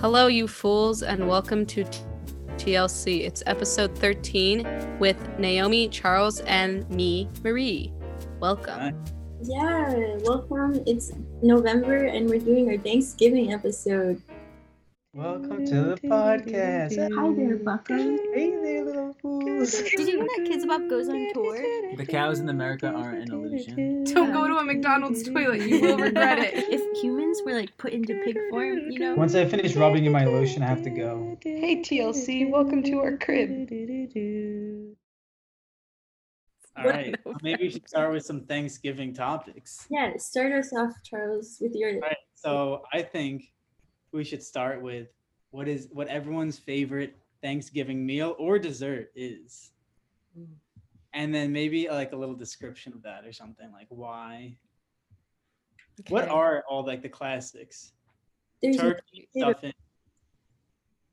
Hello, you fools, and welcome to TLC. It's episode 13 with Naomi, Charles, and me, Marie. Welcome. Hi. Yeah, welcome. It's November and we're doing our Thanksgiving episode. Welcome to the podcast. Hi there, Bucko. Hey there, little fools. Did you know that Kidz Bop goes on tour? The cows in America aren't an illusion. Don't go to a McDonald's toilet. You will regret it. If humans were like put into pig form, you know? Once I finish rubbing in my lotion, I have to go. Hey TLC, welcome to our crib. All right, so maybe we should start with some Thanksgiving topics. Yeah, start us off, Charles, with your. All right, so I think we should start with what is what everyone's favorite Thanksgiving meal or dessert is, hmm. and then maybe like a little description of that or something like why. What are all like the classics? There's Turkey, potato- stuffing,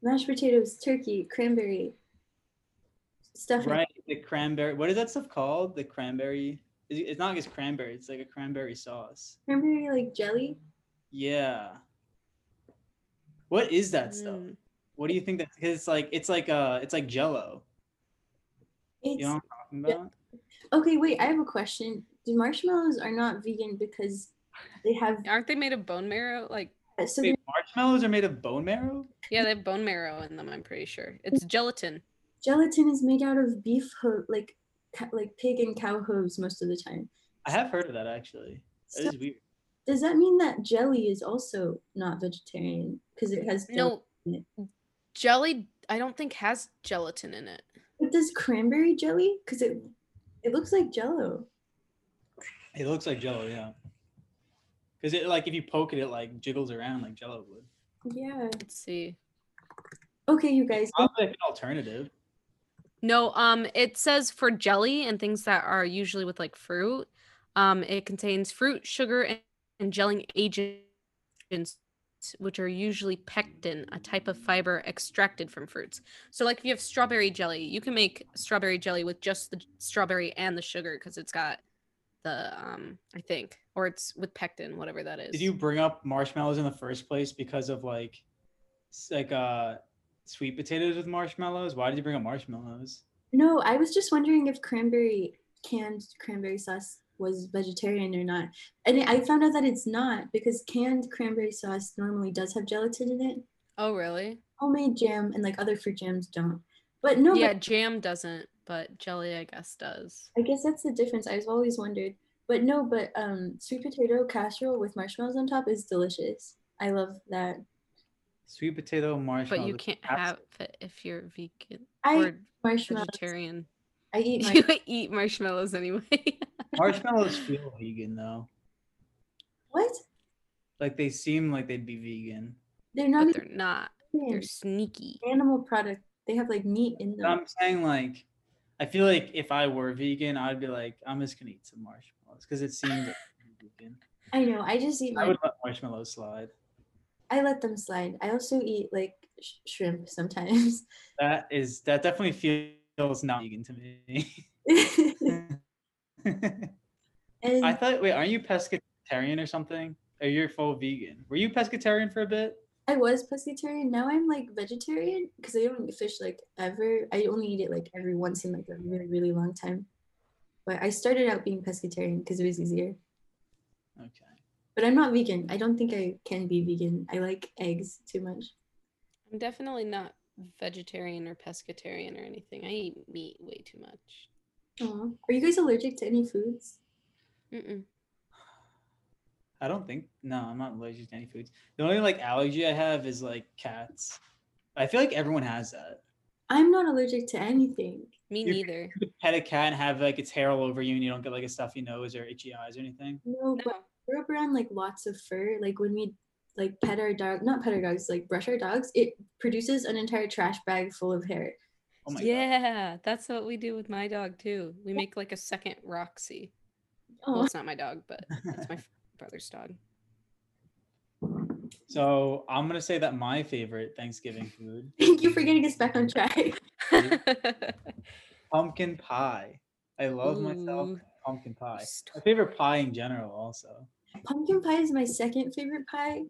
mashed potatoes, turkey, cranberry, stuffing. right? The cranberry. What is that stuff called? The cranberry. It's it's not like it's cranberry. It's like a cranberry sauce. Cranberry like jelly. Yeah. What is that stuff? Mm. What do you think that? Because it's like it's like uh it's like Jello. It's You know what I'm talking about? okay. Wait, I have a question. The marshmallows are not vegan because they have Aren't they made of bone marrow? Like, so Wait, marshmallows are made of bone marrow. yeah, they have bone marrow in them, I'm pretty sure. It's gelatin. gelatin is made out of beef ho- like ca- like pig and cow hooves most of the time. I have heard of that actually. That So is weird. Does that mean that jelly is also not vegetarian because it has gel- No, jelly, I don't think has gelatin in it. But does cranberry jelly? Because it it looks like Jello. It looks like Jello, yeah. Because it like if you poke it, it like jiggles around like Jello would. Yeah. Let's see. Okay, you guys. Probably like an alternative. No, um, it says for jelly and things that are usually with like fruit, um, it contains fruit, sugar, and, and gelling agents, which are usually pectin, a type of fiber extracted from fruits. So, like if you have strawberry jelly, you can make strawberry jelly with just the strawberry and the sugar because it's got the um, I think, or it's with pectin, whatever that is. Did you bring up marshmallows in the first place because of like, like uh, sweet potatoes with marshmallows? Why did you bring up marshmallows? No, I was just wondering if cranberry canned cranberry sauce was vegetarian or not. And I found out that it's not because canned cranberry sauce normally does have gelatin in it. Oh, really? Homemade jam and like other fruit jams don't. But no, yeah, but jam doesn't, but jelly, I guess, does. I guess that's the difference. I've always wondered. But no, but um sweet potato casserole with marshmallows on top is delicious. I love that. Sweet potato marshmallows. But you can't have it if you're vegan I or marshmallows. vegetarian. I eat You eat marshmallows anyway. marshmallows feel vegan though. what? Like they seem like they'd be vegan. They're not but they're not. vegan. They're sneaky. animal product. They have like meat in But them. I'm saying like, I feel like if I were vegan, I'd be like, I'm just gonna eat some marshmallows because it seems vegan. I know. I just eat I my. would let marshmallows slide. I let them slide. I also eat like sh- shrimp sometimes. That is that definitely feels not vegan to me. and I thought, wait, aren't you pescatarian or something? Or you're full vegan? Were you pescatarian for a bit? I was pescatarian. Now I'm like vegetarian because I don't eat fish like ever. I only eat it like every once in like a really really long time. But I started out being pescatarian because it was easier. Okay. But I'm not vegan. I don't think I can be vegan. I like eggs too much. I'm definitely not vegetarian or pescatarian or anything. I eat meat way too much. Aw. Are you guys allergic to any foods? Mm-mm. I don't think no, I'm not allergic to any foods. The only like allergy I have is like cats. I feel like everyone has that. I'm not allergic to anything. Me You- neither. You pet a cat and have like its hair all over you and you don't get like a stuffy nose or itchy eyes or anything. No, but No. I grew up around like lots of fur. Like when we like pet our dog, not pet our dogs, like brush our dogs, it produces an entire trash bag full of hair. Oh my god. yeah, that's what we do with my dog too. We make like a second Roxy. Well, Oh, it's not my dog, but it's my brother's dog. So I'm gonna say that my favorite Thanksgiving food, thank you for getting us back on track. pumpkin pie. I love myself pumpkin pie. Stop. My favorite pie in general, also. Pumpkin pie is my second favorite pie.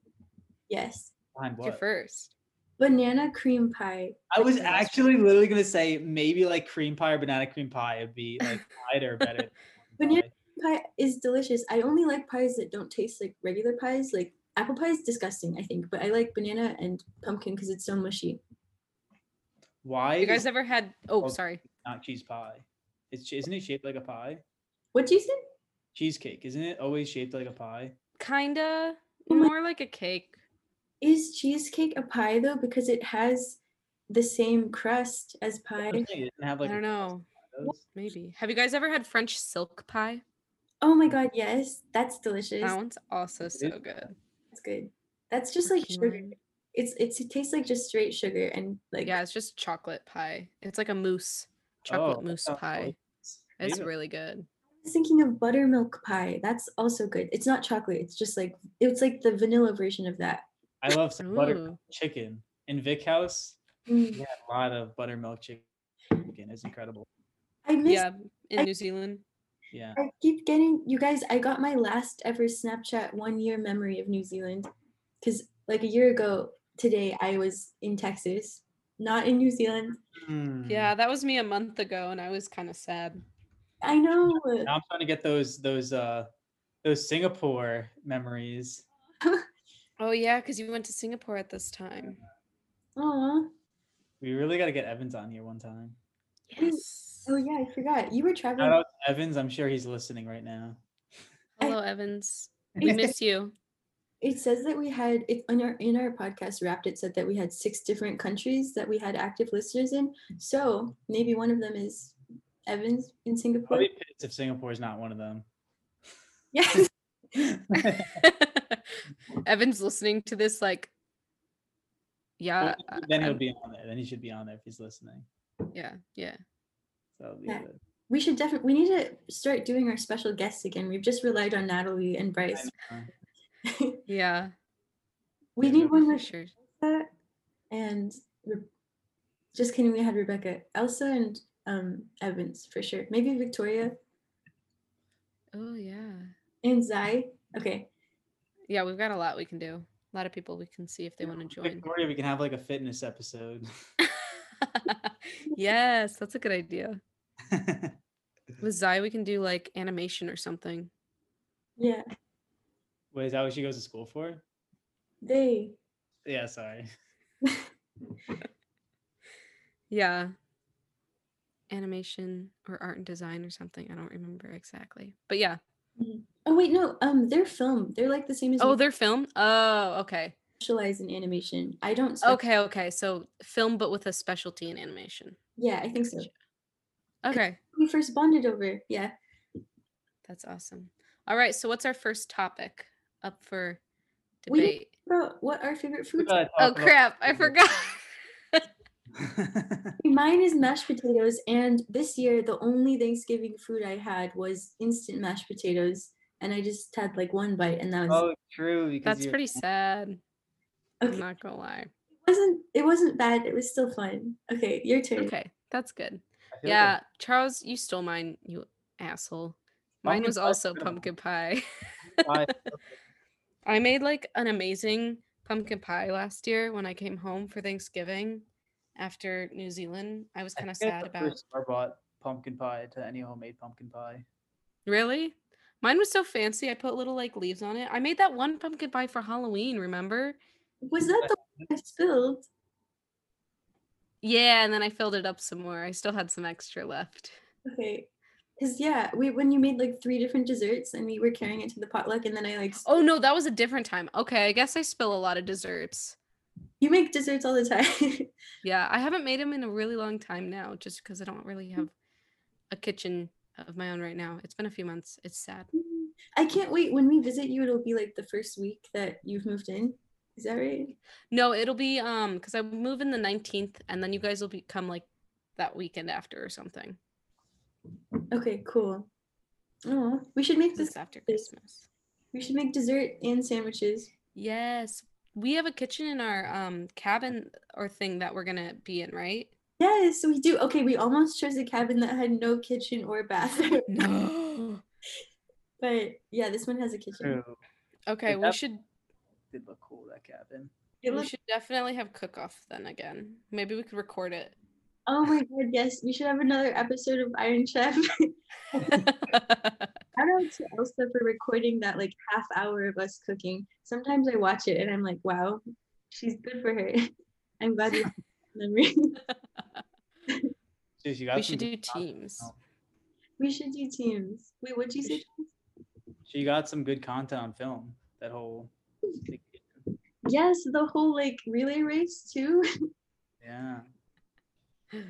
Yes. Behind Your first. banana cream pie. I was Like, actually literally gonna say maybe like cream pie or banana cream pie would be like lighter or better. than Banana pie. pie is delicious. I only like pies that don't taste like regular pies. Like apple pie is disgusting, I think, but I like banana and pumpkin because it's so mushy. Why? You guys is ever had? Oh, Oh. sorry. not cheese pie? It's isn't it shaped like a pie? What do you say? Cheesecake isn't it always shaped like a pie? Kinda Oh more like a cake. Is cheesecake a pie though? Because it has the same crust as pie. I'm saying, It didn't have like I a don't know. Maybe. Have you guys ever had French silk pie? Oh my god, yes, that's delicious. That one's also so good. That's good. That's just Or like sugar. It's it's it tastes like just straight sugar and like Yeah, it's just chocolate pie. It's like a mousse, Oh, chocolate that mousse pie. delicious. It's Maybe- really good. I was thinking of buttermilk pie. That's also good. It's not chocolate. It's just like it's like the vanilla version of that. I love some butter Ooh. chicken in Vic House. Mm. We had a lot of buttermilk chicken. It's incredible. I miss. Yeah, in I- New Zealand. Yeah. I keep getting you guys. I got my last ever Snapchat one year memory of New Zealand, because like a year ago today I was in Texas, not in New Zealand. Hmm. Yeah, that was me a month ago, and I was kind of sad. I know. Now I'm trying to get those those uh those Singapore memories. Oh yeah, because you went to Singapore at this time. Aw. We really got to get Evans on here one time. Yes. Oh yeah, I forgot. You were traveling. Shout out to Evans. I'm sure he's listening right now. Hello, Evans. We miss you. It says that we had it in our in our podcast wrapped. It said that we had six different countries that we had active listeners in. So maybe one of them is Evans in Singapore. be pissed if Singapore is not one of them. Yes. Evan's listening to this, like, yeah, Well, then he'll I'm- be on there. Then he should be on there if he's listening. yeah, yeah. So Yeah. good. we should definitely. We need to start doing our special guests again. We've just relied on Natalie and Bryce. Yeah, we Yeah, need one for with sure. Elsa and Re- just kidding. We had Rebecca, Elsa, and um Evans for sure. Maybe Victoria Oh yeah, and Zai. Okay. Yeah. We've got a lot we can do. A lot of people we can see if they want to join. Victoria, we can have like a fitness episode. yes, that's a good idea. With Zai, we can do like animation or something. Yeah. Wait, is that what she goes to school for? They. Yeah, sorry. Yeah. Animation or art and design or something. I don't remember exactly. But yeah. Mm-hmm. Oh wait, no. Um, they're film. They're like the same as Oh, we they're film? Oh, okay. specialize in animation. I don't. spec- Okay, okay. So film but with a specialty in animation. Yeah, I think so. Okay. We first bonded over. Yeah. That's awesome. All right, so what's our first topic up for We didn't debate? About what our favorite We foods. gotta Oh crap, I forgot. Mine is mashed potatoes, and this year the only Thanksgiving food I had was instant mashed potatoes, and I just had like one bite, and that was oh, true. That's pretty sad. I'm not gonna lie. It wasn't it wasn't bad. It was still fun. Okay, your turn. Okay, that's good. I feel like Yeah, Charles, you stole mine, you asshole. Mine Pumpkin was also pumpkin pie. I- I made like an amazing pumpkin pie last year when I came home for Thanksgiving after New Zealand. I was kind of think I sad prefer about. store-bought pumpkin pie to any homemade pumpkin pie. Really? Mine was so fancy. I put little like leaves on it. I made that one pumpkin pie for Halloween, remember? Was that the one I spilled? Yeah, and then I filled it up some more. I still had some extra left. Okay. Cause yeah, we when you made like three different desserts and we were carrying it to the potluck and then I like Oh no, that was a different time. Okay, I guess I spill a lot of desserts. you make desserts all the time. Yeah, I haven't made them in a really long time now, just because I don't really have a kitchen of my own right now. It's been a few months. It's sad. I can't wait. When we visit you, it'll be like the first week that you've moved in. Is that right? No, it'll be um because I move in the nineteenth, and then you guys will become like that weekend after or something. Okay, cool. Oh, we should make this. It's after Christmas. We should make dessert and sandwiches. Yes, we have a kitchen in our um cabin or thing that we're gonna be in, right? Yes, we do. Okay, we almost chose a cabin that had no kitchen or bathroom, No. but yeah, this one has a kitchen. True. Okay, Is we that- should. Did look cool that cabin. It we looks, should definitely have cook off then again. Maybe we could record it. oh my god, yes, we should have another episode of Iron Chef. Shout out to Elsa for recording that like half hour of us cooking. Sometimes I watch it and I'm like, wow, she's good for her. I'm glad we have that memory. Dude, you got we should do teams. on- we should do teams. Wait, what'd you say? She got some good content on film. That whole Yes, the whole like relay race too. yeah.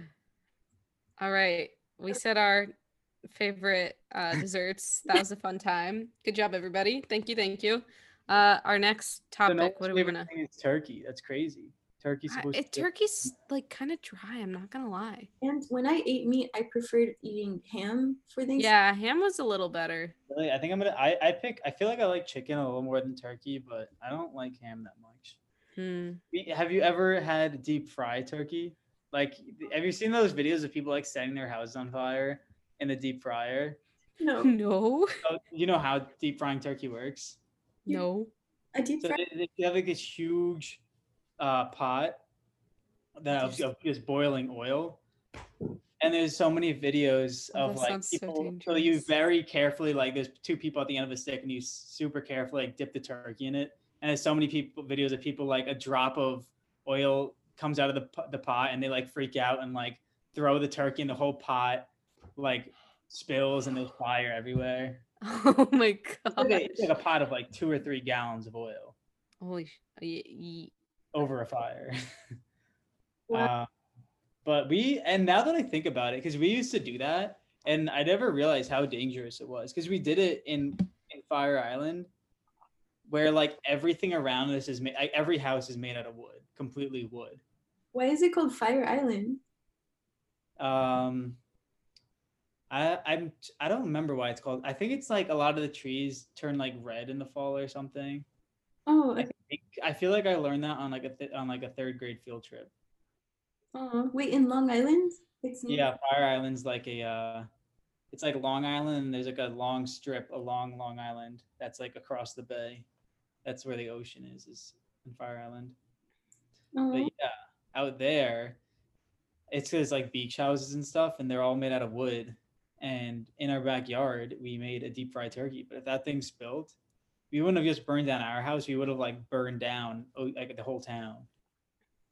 All right. We said our favorite uh, desserts. That was a fun time. Good job, everybody. Thank you. Thank you. Uh, our next So topic. What are we favorite gonna? thing is turkey. That's crazy. Turkey's supposed it, to turkey's like kind of dry. I'm not gonna lie. And when I ate meat, I preferred eating ham for things. Yeah, ham was a little better. Really, I think I'm gonna. I I pick. I feel like I like chicken a little more than turkey, but I don't like ham that much. Hmm. Have you ever had deep fried turkey? Like, have you seen those videos of people like setting their house on fire in the deep fryer? No, No. So, you know how deep frying turkey works. No. a deep So they, they have like this huge uh, pot that of, of just boiling oil, and there's so many videos Oh, of like sounds so people. So, you very carefully like there's two people at the end of a stick, and you super carefully like dip the turkey in it. And there's so many people videos of people like a drop of oil comes out of the the pot, and they like freak out and like throw the turkey in the whole pot, like spills and there's fire everywhere. Oh my It's god. like, a, it's like a pot of like two or three gallons of oil. Holy. sh- over a fire. Wow. uh, but we, and now that I think about it, because we used to do that, and I never realized how dangerous it was, because we did it in in Fire Island, where like everything around us is made, like, every house is made out of wood, completely wood. Why is it called Fire Island? Um, I I'm I don't remember why it's called. I think it's like a lot of the trees turn like red in the fall or something. Oh, I think I feel like I learned that on like a th- on like a third grade field trip. oh, wait, in Long Island? It's Yeah, Fire Island's like a uh it's like Long Island and there's like a long strip along Long Island that's like across the bay. That's where the ocean is, is in Fire Island. But Oh, yeah, out there it's there's like beach houses and stuff and they're all made out of wood. And in our backyard we made a deep fried turkey. But if that thing spilled, we wouldn't have just burned down our house, we would have like burned down oh, like the whole town.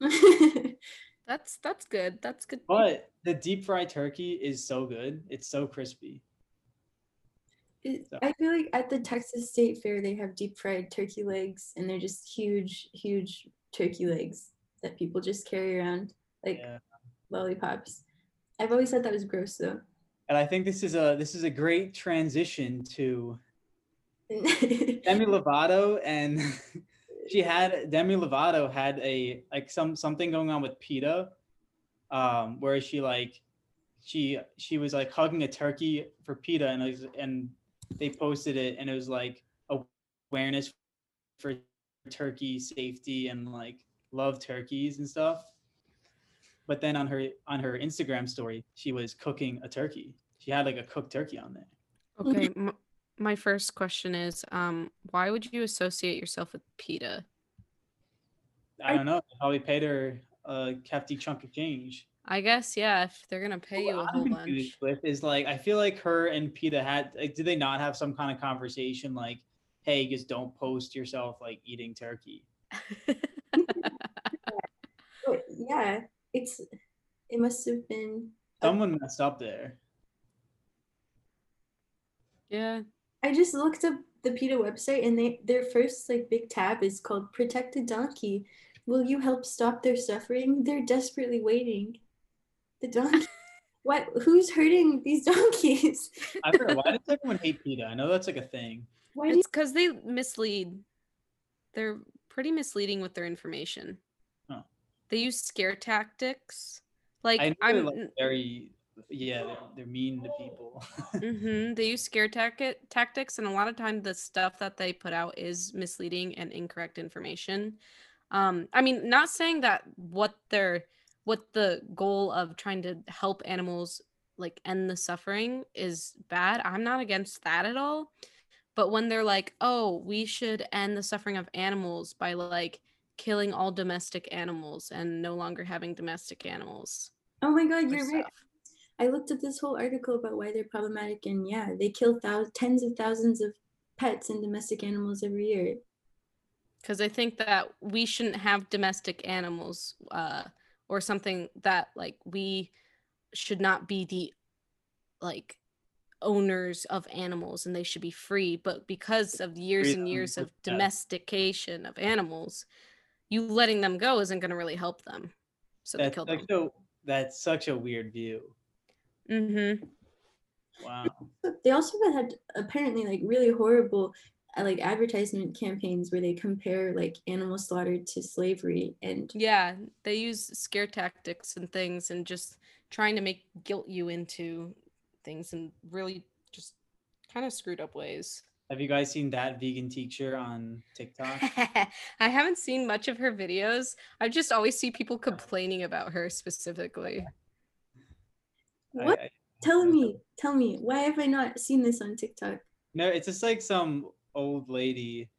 That's that's good. That's good. But the deep fried turkey is so good. It's so crispy. It- So- I feel like at the Texas State Fair they have deep fried turkey legs and they're just huge, huge turkey legs that people just carry around like Yeah. lollipops. I've always thought that was gross though. And I think this is a this is a great transition to Demi Lovato and she had Demi Lovato had a like some something going on with PETA, um, where she like she she was like hugging a turkey for PETA and it was, and they posted it and it was like awareness for turkey safety and like love turkeys and stuff. But then on her on her Instagram story, she was cooking a turkey. She had like a cooked turkey on there. Okay. M- my first question is, um, why would you associate yourself with PETA? I don't know. They Probably paid her a hefty chunk of change. I guess yeah. If they're gonna pay you a What whole I'm bunch. confused with is like I feel like her and PETA had like did they not have some kind of conversation like, hey, just don't post yourself like eating turkey. Yeah, it's it must have been Someone messed up there. yeah. I just looked up the PETA website and they their first like big tab is called Protect a Donkey. Will you help stop their suffering? They're desperately waiting. The donkey what who's hurting these donkeys? I don't know why does everyone hate PETA? I know that's like a thing. Why It's because they mislead. They're pretty misleading with their information. Huh. They use scare tactics. Like I know I'm. like very yeah, they're, they're mean to people. hmm They use scare tac- tactics, and a lot of time the stuff that they put out is misleading and incorrect information. Um, I mean, not saying that what they're what the goal of trying to help animals like end the suffering is bad. I'm not against that at all. But when they're like, "Oh, we should end the suffering of animals by like killing all domestic animals and no longer having domestic animals. Oh my god, you're right. Stuff. I looked at this whole article about why they're problematic, and yeah, they kill thou- tens of thousands of pets and domestic animals every year. because I think that we shouldn't have domestic animals uh, or something that like we should not be the like owners of animals and they should be free. But because of years and years of domestication of animals, you letting them go isn't going to really help them. So they That's kill like them. so. That's such a weird view. Mm-hmm. Wow. But They also had apparently like really horrible uh, like advertisement campaigns where they compare like animal slaughter to slavery and Yeah, they use scare tactics and things and just trying to make guilt you into things in really just kind of screwed up ways. Have you guys seen that vegan teacher on TikTok? I haven't seen much of her videos. I just always see people complaining about her specifically. I- what? I- tell me tell me why have i not seen this on tiktok? No, it's just like some old lady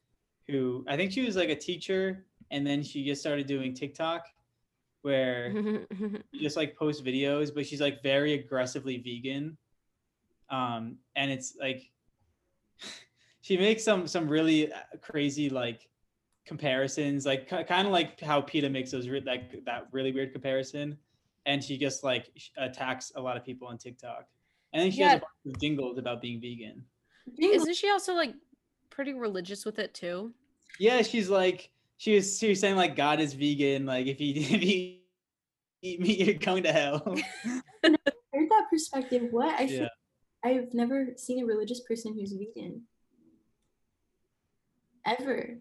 who I think she was like a teacher and then she just started doing TikTok where she just like posts videos, but she's like very aggressively vegan. Um, and it's like she makes some some really uh, crazy like comparisons, like kind of like how PETA makes those like that really weird comparison, and she just like attacks a lot of people on TikTok. And then she has a bunch of jingles about being vegan. Isn't she also like pretty religious with it too? Yeah, she's like she was she was saying like God is vegan, like if you if you eat meat, you're going to hell. heard that perspective what i feel Yeah. i've never seen a religious person who's vegan ever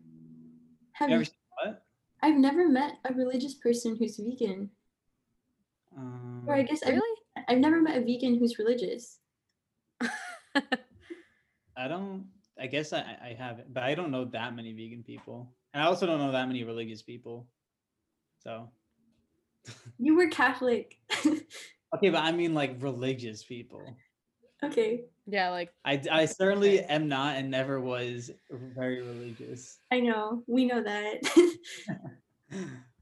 have You you ever seen what? i've never met a religious person who's vegan Um, or i guess I've, Really? I've never met a vegan who's religious I don't. I guess I I haven't, but I don't know that many vegan people, and I also don't know that many religious people. So you were catholic okay, but I mean like religious people. okay yeah, like I I certainly am not and never was very religious. i know we know that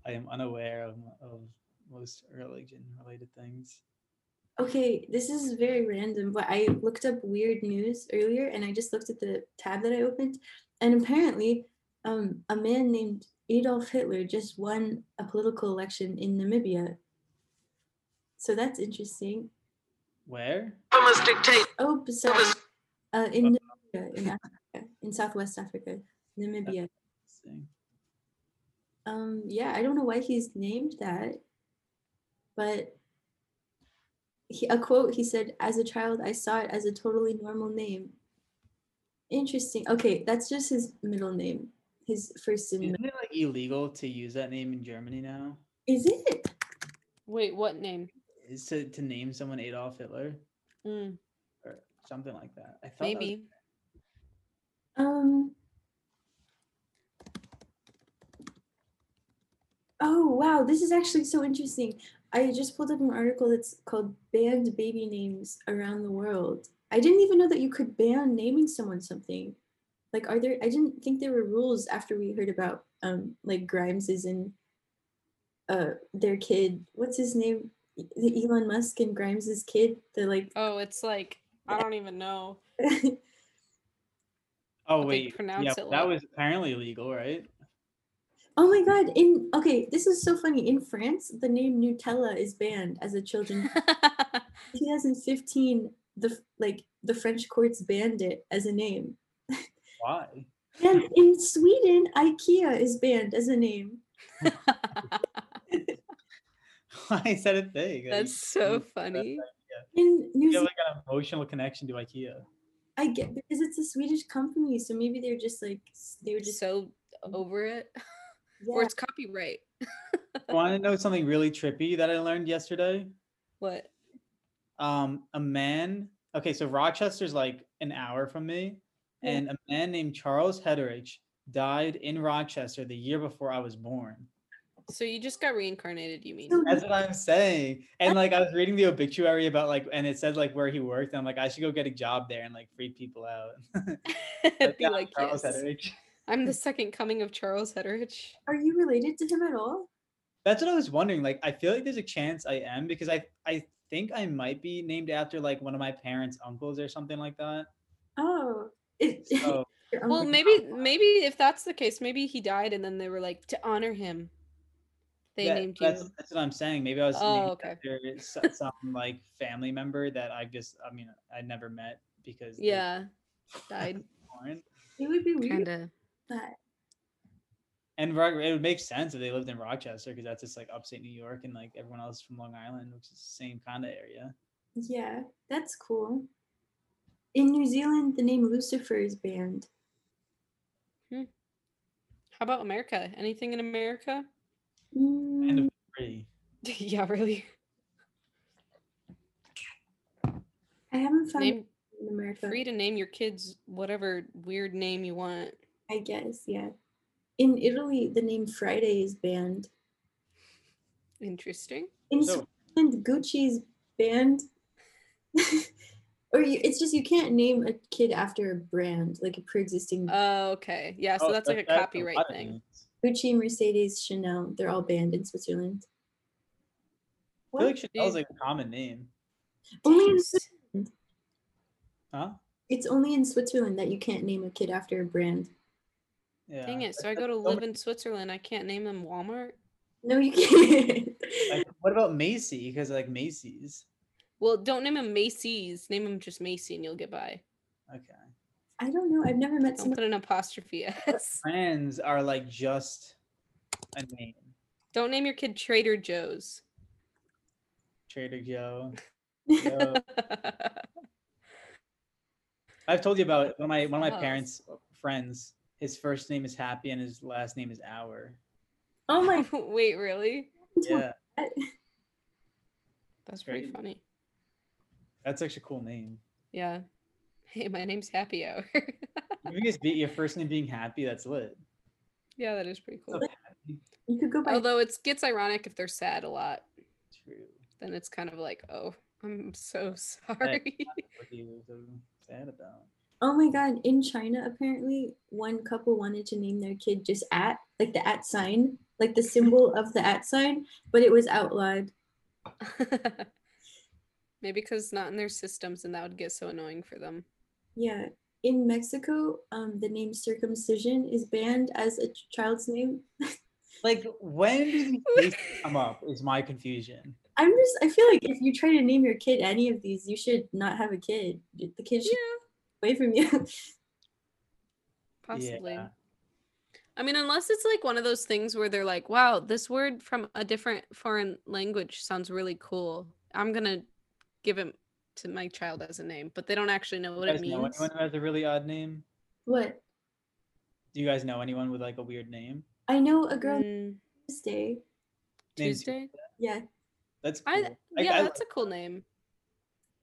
I am unaware of of most religion related things. Okay, this is very random, but I looked up weird news earlier and I just looked at the tab that I opened. And apparently, um, a man named Adolf Hitler just won a political election in Namibia. So that's interesting. Where? Oh, sorry. Uh, in Namibia, in Africa, in Southwest Africa, Namibia. Interesting. Um, yeah, I don't know why he's named that, but he, a quote he said, "As a child, I saw it as a totally normal name." Interesting. Okay, that's just his middle name. His first and Isn't middle. it like illegal to use that name in Germany now? Is it? wait, what name? Is to, to name someone Adolf Hitler Mm, or something like that? I thought that was- maybe. Um. Oh wow, this is actually so interesting. I just pulled up an article that's called "Banned Baby Names Around the World." I didn't even know that you could ban naming someone something. Like, are there? I didn't think there were rules after we heard about um like Grimes's and uh their kid. What's his name? The Elon Musk and Grimes's kid. The like. Oh, it's like I don't even know. Oh wait, pronounce yeah, it that like- was apparently illegal, right? Oh my god, in okay, this is so funny. In France, the name Nutella is banned as a children. 2015, the like the French courts banned it as a name. Why? And in Sweden, IKEA is banned as a name. Why is that a thing? Like, That's so funny. In New You have Zealand, like an emotional connection to IKEA. I get because it's a Swedish company, so maybe they're just like they were just so over it, yeah. or it's copyright. Want to know something really trippy that I learned yesterday? What? Um, a man. Okay, so Rochester's like an hour from me, Yeah. and a man named Charles Hederich died in Rochester the year before I was born. So you just got reincarnated? You mean? That's what I'm saying. And like I was reading the obituary about like, and it said like where he worked. And I'm like, I should go get a job there and like freak people out. But Be like Charles yes. Hederich. I'm the second coming of Charles Hetterich. Are you related to him at all? That's what I was wondering. Like, I feel like there's a chance I am because I I think I might be named after like one of my parents' uncles or something like that. Oh, So Well, maybe maybe if that's the case, maybe he died and then they were like to honor him. They yeah, named that's, you. That's what I'm saying. Maybe I was Oh, named okay. after some like family member that I just I mean I never met because Yeah, died. it would be weird. Kind of. That And Rock- it would make sense if they lived in Rochester because that's just like upstate New York and like everyone else from Long Island, which is the same kind of area. yeah, that's cool. In New Zealand, the name Lucifer is banned. How about America? Anything in America? Kind Mm, of free. yeah, really. I haven't found Name in America. free to name your kids whatever weird name you want. I guess, yeah. In Italy, the name Friday is banned. Interesting. In So- Switzerland, Gucci's banned. or you, it's just you can't name a kid after a brand, like a pre-existing Oh, okay. Yeah, so Oh, that's like a that's copyright lot thing. Gucci, Mercedes, Chanel. They're all banned in Switzerland. I feel like Dude. Chanel's like a common name. Only in Switzerland. Huh? It's only in Switzerland that you can't name a kid after a brand. Yeah. Dang it. So I go to live in Switzerland. I can't name them Walmart. No, you can't. Like, what about Macy? Because like Macy's. Well, don't name them Macy's. Name them just Macy and you'll get by. Okay. I don't know. I've never met someone. put an apostrophe S. Brands are like just a name. Don't name your kid Trader Joe's. Trader Joe. Joe. I've told you about one of my one of my Gross. parents' friends. His first name is Happy and his last name is Hour. Oh my Wait, really? Yeah. That's pretty Great. funny. that's actually a cool name. Yeah. Hey, my name's Happy Hour. If you guys beat your first name being Happy, that's lit. yeah, that is pretty cool. So. You could go by Although it gets ironic if they're sad a lot, True. then it's kind of like, oh, I'm so sorry. What are you so sad about? Oh my god, in China apparently one couple wanted to name their kid just at, like the at sign, like the symbol of the at sign, but it was outlawed. Maybe because it's not in their systems and that would get so annoying for them. Yeah. In Mexico, um the name circumcision is banned as a child's name. Like, when do these cases come up? Is my confusion. I'm just I feel like if you try to name your kid any of these, you should not have a kid. The kid should Yeah, away from you. possibly. Yeah. I mean, unless it's like one of those things where they're like, wow, this word from a different foreign language sounds really cool. I'm going to give it to my child as a name, but they don't actually know what You it guys know means. anyone who has a really odd name? what? Do you guys know anyone with like a weird name? I know a girl Mm, Tuesday. Tuesday? Yeah, That's cool. I- yeah, I that's a cool name.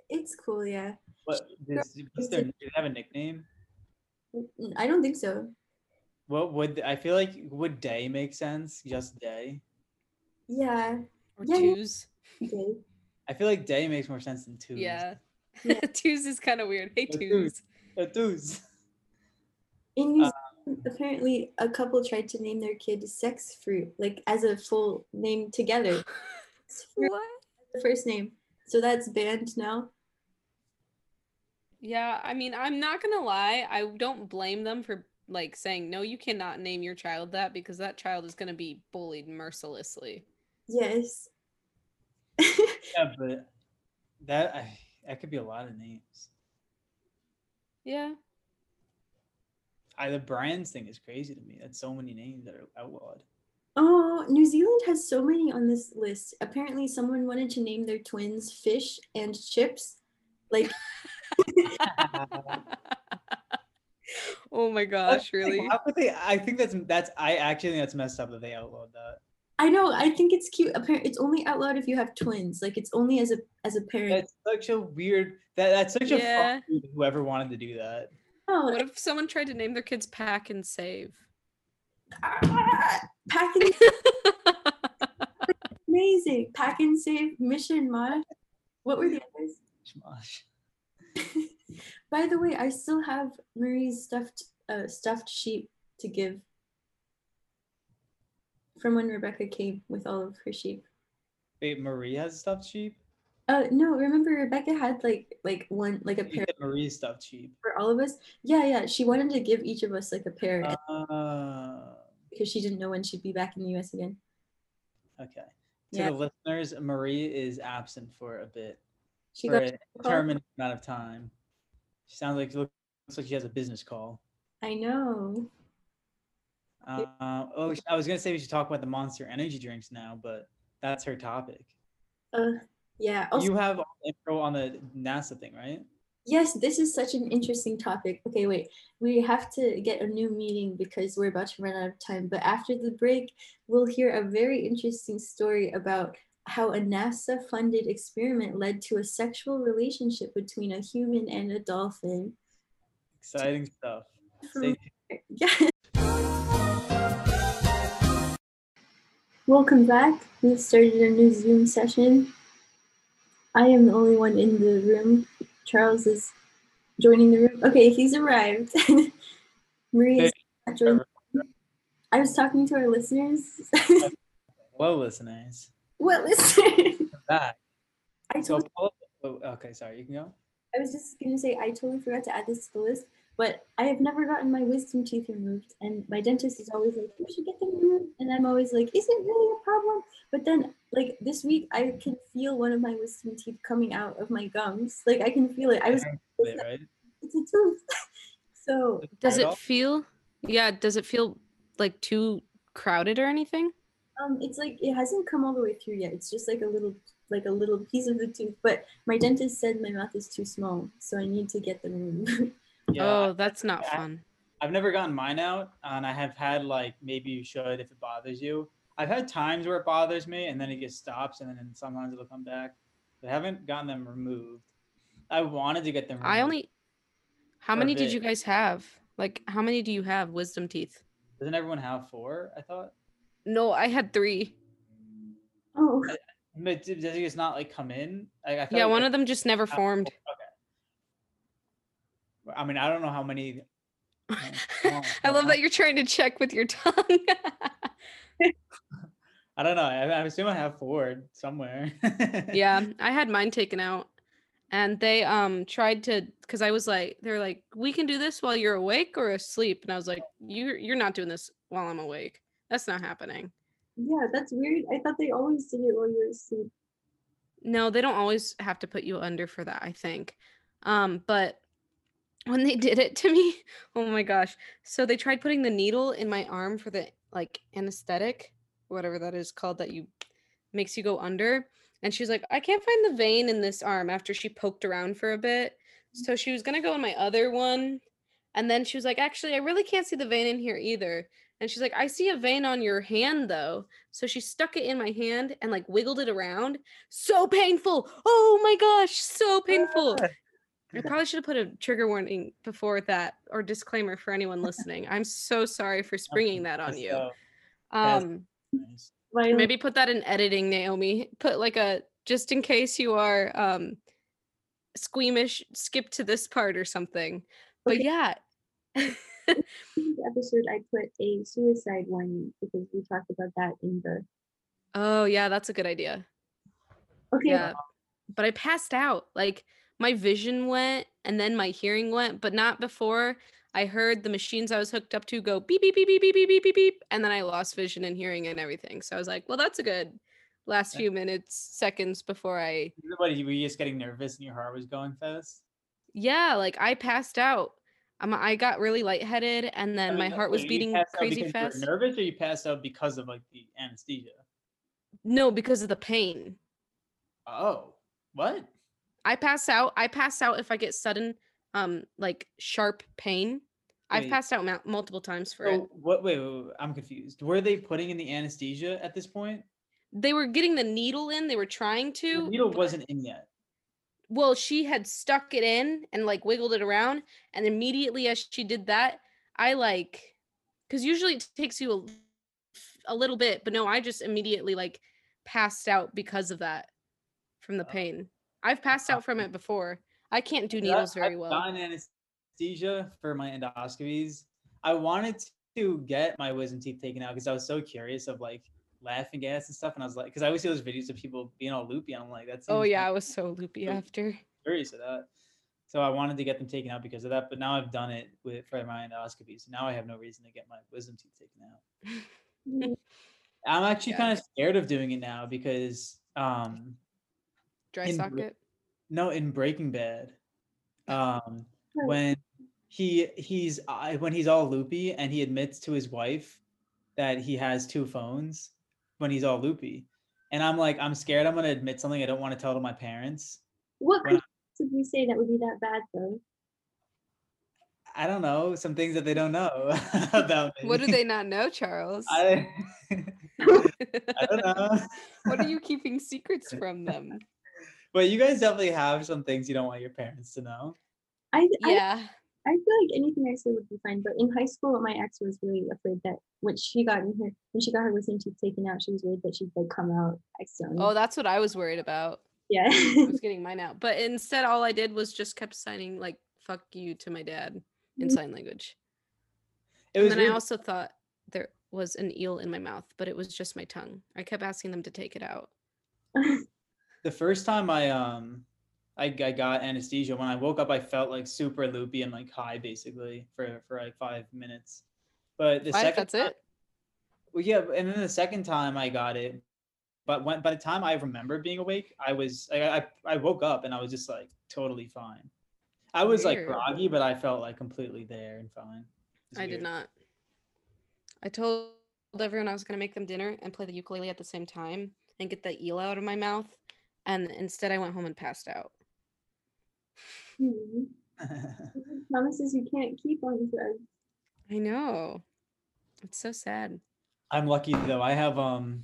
it's cool, yeah. What, does, what's their, do they have a nickname? I don't think so. What would I feel like? Would Day make sense? Just Day. Yeah. Or Yeah, yeah. twos. Okay. I feel like Day makes more sense than Twos. Yeah. Yeah. twos is kind of weird. Hey, Yeah, twos. Uh, Twos. In New Uh, Zealand, apparently a couple tried to name their kid sex fruit, like as a full name together. What? the first name. So that's banned now. Yeah, I mean, I'm not gonna lie. I don't blame them for like saying no. You cannot name your child that because that child is gonna be bullied mercilessly. Yes. Yeah, but that I, that could be a lot of names. Yeah, I, the brands thing is crazy to me. That's so many names that are outlawed. oh, New Zealand has so many on this list. Apparently, someone wanted to name their twins Fish and Chips. Like, oh my gosh, really? How could they? I think that's that's. I actually think that's messed up that they outlawed that. I know, I think it's cute. Apparently, it's only outlawed if you have twins. Like, it's only as a as a parent. That's such a weird. That that's such a Yeah. fuck you whoever wanted to do that. Oh, What if someone tried to name their kids Pack and Save? ah, pack and amazing. Pack and save mission mod. What were the others? Shmosh. By the way, I still have Marie's stuffed uh, stuffed sheep to give from when Rebecca came with all of her sheep. Wait, Marie has stuffed sheep. Uh no, remember Rebecca had like like one like a pair said Marie's stuffed sheep. for all of us. Yeah, yeah. She wanted to give each of us like a pair Uh, because she didn't know when she'd be back in the US again. okay. To Yeah. the listeners, Marie is absent for a bit, She for got an determined amount of time. She sounds like looks like she has a business call. I know. Uh, oh, I was gonna say we should talk about the Monster Energy drinks now, but that's her topic. Uh yeah. Also, you have all the info on the NASA thing, right? Yes, this is such an interesting topic. Okay, wait. We have to get a new meeting because we're about to run out of time. But after the break, we'll hear a very interesting story about how a NASA funded experiment led to a sexual relationship between a human and a dolphin. Exciting stuff. Stay Yeah. Welcome back. We've started a new Zoom session. I am the only one in the room. Charles is joining the room. Okay, he's arrived. Marie is not joining. I was talking to our listeners. Hello, listeners. What listeners? We're back. I So, told pull up- oh, okay, sorry, you can go. I was just gonna say I totally forgot to add this to the list, but I have never gotten my wisdom teeth removed, and my dentist is always like, "You should get them removed," and I'm always like, "Is it really a problem?" But then, like this week, I can feel one of my wisdom teeth coming out of my gums. Like I can feel it. I was, Wait, right? it's a tooth. so Does it feel? Yeah. Does it feel like too crowded or anything? Um, it's like it hasn't come all the way through yet. It's just like a little, like a little piece of the tooth. But my dentist said my mouth is too small, so I need to get them removed. Yeah, oh, that's not I- fun. I've never gotten mine out, and I have had like maybe you should if it bothers you. I've had times where it bothers me, and then it just stops, and then sometimes it'll come back. But I haven't gotten them removed. I wanted to get them. Removed. I only. How many did you guys have? Like, how many do you have? Wisdom teeth? Doesn't everyone have four? I thought. No, I had three. oh, But d- does it just not like come in? Like, I Yeah, like one of them just never formed. Okay. I mean, I don't know how many. I well, love that you're trying to check with your tongue. I don't know. I, I assume I have four somewhere. yeah, I had mine taken out. And they um tried to cuz I was like they're like we can do this while you're awake or asleep and I was like you you're not doing this while I'm awake. That's not happening. yeah, that's weird. I thought they always did it while you were asleep. No, they don't always have to put you under for that, I think. Um, but when they did it to me, oh my gosh. So they tried putting the needle in my arm for the like anesthetic, whatever that is called that you makes you go under. And she's like, I can't find the vein in this arm after she poked around for a bit. So she was gonna go in my other one. And then she was like, actually, I really can't see the vein in here either. And she's like, I see a vein on your hand though. So she stuck it in my hand and like wiggled it around. So painful. Oh my gosh, so painful. I probably should have put a trigger warning before that or disclaimer for anyone listening. I'm so sorry for springing that on you. uh. Um nice. Maybe put that in editing, Naomi. Put like a just in case you are um squeamish, skip to this part or something. But yeah. this episode I put a suicide warning because we talked about that in the oh yeah, that's a good idea. okay Yeah. But I passed out. Like my vision went and then my hearing went, but not before I heard the machines I was hooked up to go beep beep beep beep beep beep beep beep beep and then I lost vision and hearing and everything. So I was like, well that's a good last few minutes, seconds before I What, were you just getting nervous and your heart was going fast? yeah, like I passed out. Um, I got really lightheaded and then I my heart was beating crazy fast. nervous, or you passed out because of like the anesthesia? No, because of the pain. Oh, what? I pass out. I pass out if I get sudden um like sharp pain. I've passed out mou- multiple times for it. What? Wait, wait, wait, I'm confused. Were they putting in the anesthesia at this point? They were getting the needle in, they were trying The to. needle but- wasn't in yet. Well, she had stuck it in and like wiggled it around and immediately as she did that, I like cuz usually it takes you a, a little bit, but no, I just immediately like passed out because of that from the Oh. pain. I've passed out from it before. I can't do I've- needles very I've well. gotten anesthesia for my endoscopies. I wanted to get my wisdom teeth taken out because I was so curious of like laughing gas and stuff, and I was like, because I always see those videos of people being all loopy, I'm like, that's Oh yeah, I was so loopy Oh. after. curious of that. So I wanted to get them taken out because of that, but now I've done it with for my endoscopy, so now I have no reason to get my wisdom teeth taken out. I'm actually Yeah. kind of scared of doing it now because um Dry In socket. no in Breaking Bad, um when he he's uh, when he's all loopy and he admits to his wife that he has two phones when he's all loopy, and I'm like I'm scared I'm gonna admit something I don't want to tell to my parents. What could possibly say that would be that bad though? I don't know some things that they don't know about me. What do they not know, Charles? I, I don't know. what are you keeping secrets from them? But you guys definitely have some things you don't want your parents to know. I, I Yeah. I feel like anything I say would be fine, but in high school, my ex was really afraid that when she got in her when she got her wisdom teeth taken out, she was worried that she'd like come out accidentally. Oh, that's what I was worried about. yeah. I was getting mine out. But instead all I did was just kept signing like fuck you to my dad in Mhm. sign language. It And was then I also thought there was an eel in my mouth, but it was just my tongue. I kept asking them to take it out. the first time I um I, I got anesthesia when I woke up I felt like super loopy and like high basically for for like five minutes. But the Five, second that's time- it. Well, yeah, and then the second time I got it, but when by the time I remember being awake, I was I I, I woke up and I was just like totally fine. I was like groggy, but I felt like completely there and fine. I did not. I told everyone I was going to make them dinner and play the ukulele at the same time and get the eel out of my mouth. And instead, I went home and passed out. Hmm. Promises you can't keep on drugs. I know. It's so sad. I'm lucky though. I have um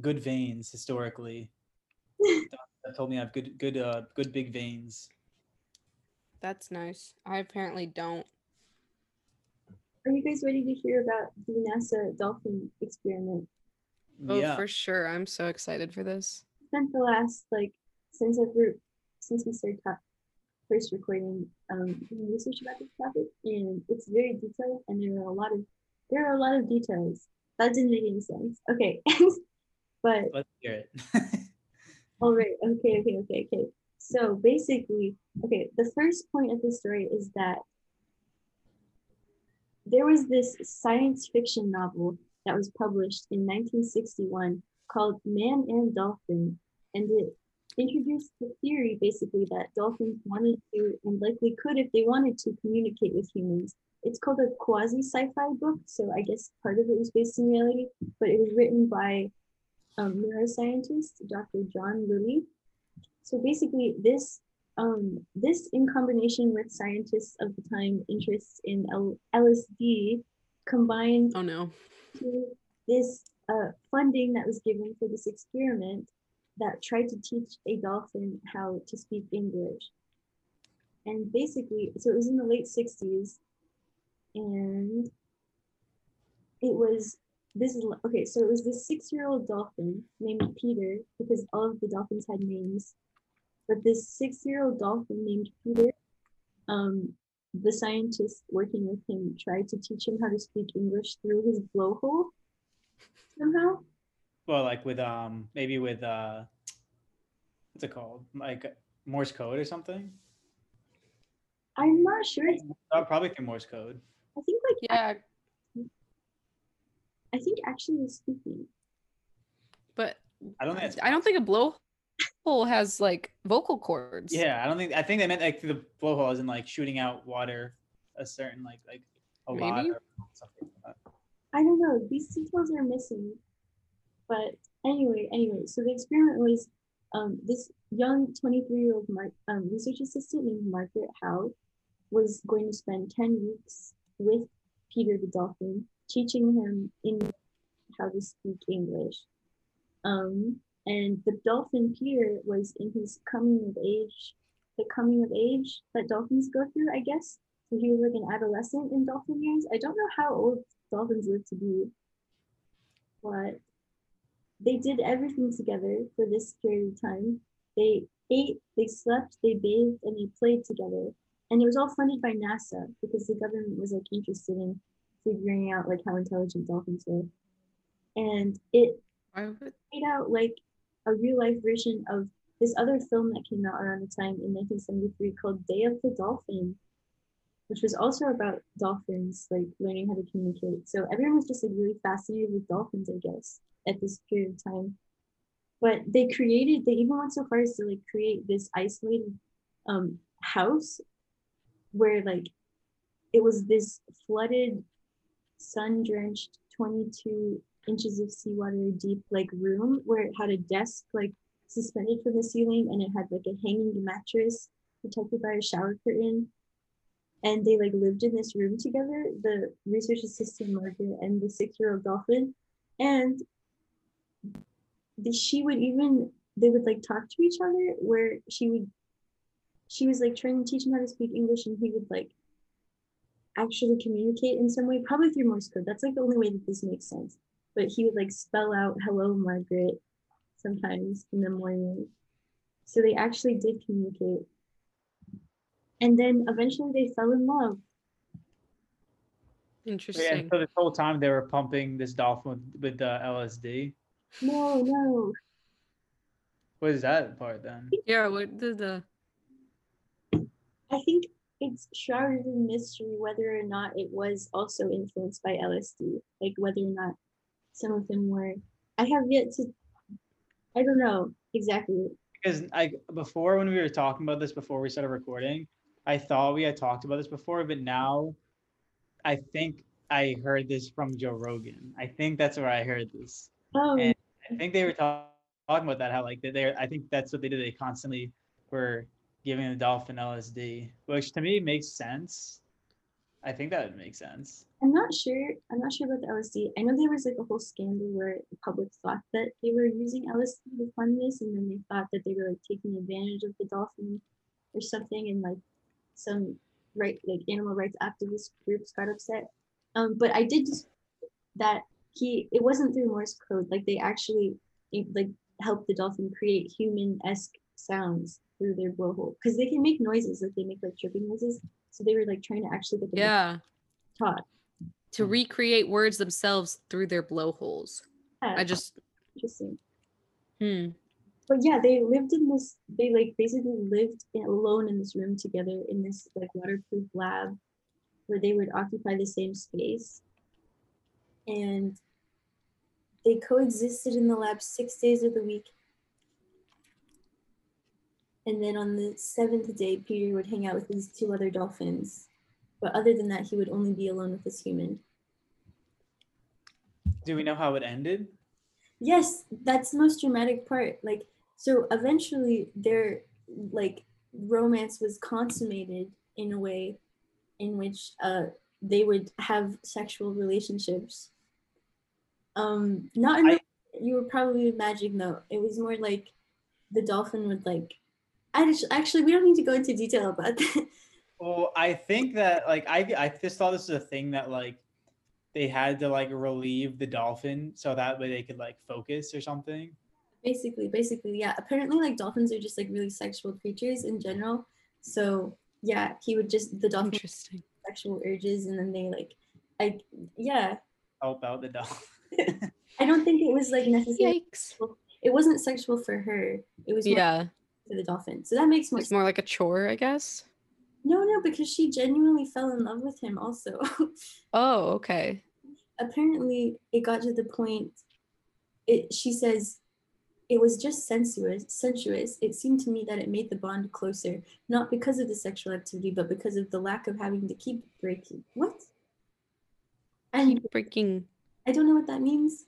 good veins historically. That told me I have good good uh good big veins. That's nice. I apparently don't. Are you guys ready to hear about the NASA dolphin experiment? Oh, yeah. for sure. I'm so excited for this. Spent the last like since I've re- since we started ta- first recording um doing research about this topic, and it's very detailed, and there are a lot of there are a lot of details. That didn't make any sense. Okay, but Let's hear it. All right. Okay. Okay. Okay. Okay. So basically, okay, the first point of the story is that there was this science fiction novel that was published in 1961 called Man and Dolphin, and it introduced the theory basically that dolphins wanted to and likely could if they wanted to communicate with humans. It's called a quasi sci-fi book, so I guess part of it was based in reality, but it was written by um, neuroscientist Dr. John Lilly. So basically, this um, this in combination with scientists of the time interests in L- LSD combined Oh, no. to this uh, funding that was given for this experiment that tried to teach a dolphin how to speak English. And basically, so it was in the late 60s, and it was this is okay. So it was this six-year-old dolphin named Peter because all of the dolphins had names, but this six-year-old dolphin named Peter, um, the scientist working with him tried to teach him how to speak English through his blowhole somehow. Well, like with um maybe with uh what's it called? Like Morse code or something? I'm not sure. Uh, probably through Morse code. I think like Yeah, I think actually speaking. but I don't think I don't think a blowhole has like vocal cords. Yeah, I don't think I think they meant like the blowhole as in like shooting out water a certain like like a lot Maybe. or something like that. I don't know. These details are missing. But anyway, anyway, so the experiment was um, this young 23 year old Mar- um, research assistant named Margaret Howe was going to spend 10 weeks with Peter the dolphin, teaching him in how to speak English. Um, and the dolphin Peter was in his coming of age, the coming of age that dolphins go through, I guess. So he was like an adolescent in dolphin years. I don't know how old dolphins live to be, but they did everything together for this period of time. They ate, they slept, they bathed, and they played together. And it was all funded by NASA because the government was like interested in figuring out like how intelligent dolphins were. And it made out like a real life version of this other film that came out around the time in 1973 called Day of the Dolphin, which was also about dolphins like learning how to communicate. So everyone was just like really fascinated with dolphins, I guess, at this period of time. But they created, they even went so far as to like create this isolated um, house where like it was this flooded, sun drenched 22 inches of seawater deep like room where it had a desk like suspended from the ceiling and it had like a hanging mattress protected by a shower curtain and they like lived in this room together the research assistant margaret and the six year old dolphin and she would even they would like talk to each other where she would she was like trying to teach him how to speak english and he would like actually communicate in some way probably through morse code. That's like the only way that this makes sense. But he would like spell out hello margaret sometimes in the morning. So they actually did communicate. And then eventually they fell in love. Interesting. and so this whole time they were pumping this dolphin with, with uh, LSD. No no What is that part then? Yeah, what did the i think it's shrouded in mystery whether or not it was also influenced by lsd like whether or not some of them were i have yet to i don't know exactly Because I before when we were talking about this before we started recording, I thought we had talked about this before, but now I think I heard this from Joe Rogan. I think that's where I heard this. oh And- I think they were talk- talking about that how like they I think that's what they did. They constantly were giving the dolphin LSD, which to me makes sense. I think that would make sense. I'm not sure. I'm not sure about the LSD. I know there was like a whole scandal where the public thought that they were using LSD to fund this, and then they thought that they were like taking advantage of the dolphin or something, and like some right like animal rights activist groups got upset. Um, but I did just that he it wasn't through Morse code. Like they actually like helped the dolphin create human esque sounds through their blowhole because they can make noises like they make like chirping noises. So they were like trying to actually get them yeah talk. to recreate words themselves through their blowholes? Yeah, I just interesting. hmm. But yeah, they lived in this. They like basically lived in, alone in this room together in this like waterproof lab, where they would occupy the same space, and they coexisted in the lab six days of the week. And then on the seventh day, Peter would hang out with these two other dolphins. But other than that, he would only be alone with this human. Do we know how it ended? Yes, that's the most dramatic part. Like, so eventually their like romance was consummated in a way in which uh they would have sexual relationships. Um, not in the I- way you were probably magic though. It was more like the dolphin would like. I just, actually we don't need to go into detail about that. Well, I think that like I I just thought this is a thing that like they had to like relieve the dolphin so that way they could like focus or something. basically basically yeah apparently like dolphins are just like really sexual creatures in general so yeah he would just the dolphin Interesting. sexual urges and then they like I yeah Help out the dolphin. I don't think it was like necessarily Yikes. it wasn't sexual for her it was Yeah, for the dolphin so that makes more it's sense more like a chore, I guess. no no because she genuinely fell in love with him also Oh, okay. apparently it got to the point it she says it was just sensuous sensuous it seemed to me that it made the bond closer not because of the sexual activity but because of the lack of having to keep breaking what and Keep breaking. I don't know what that means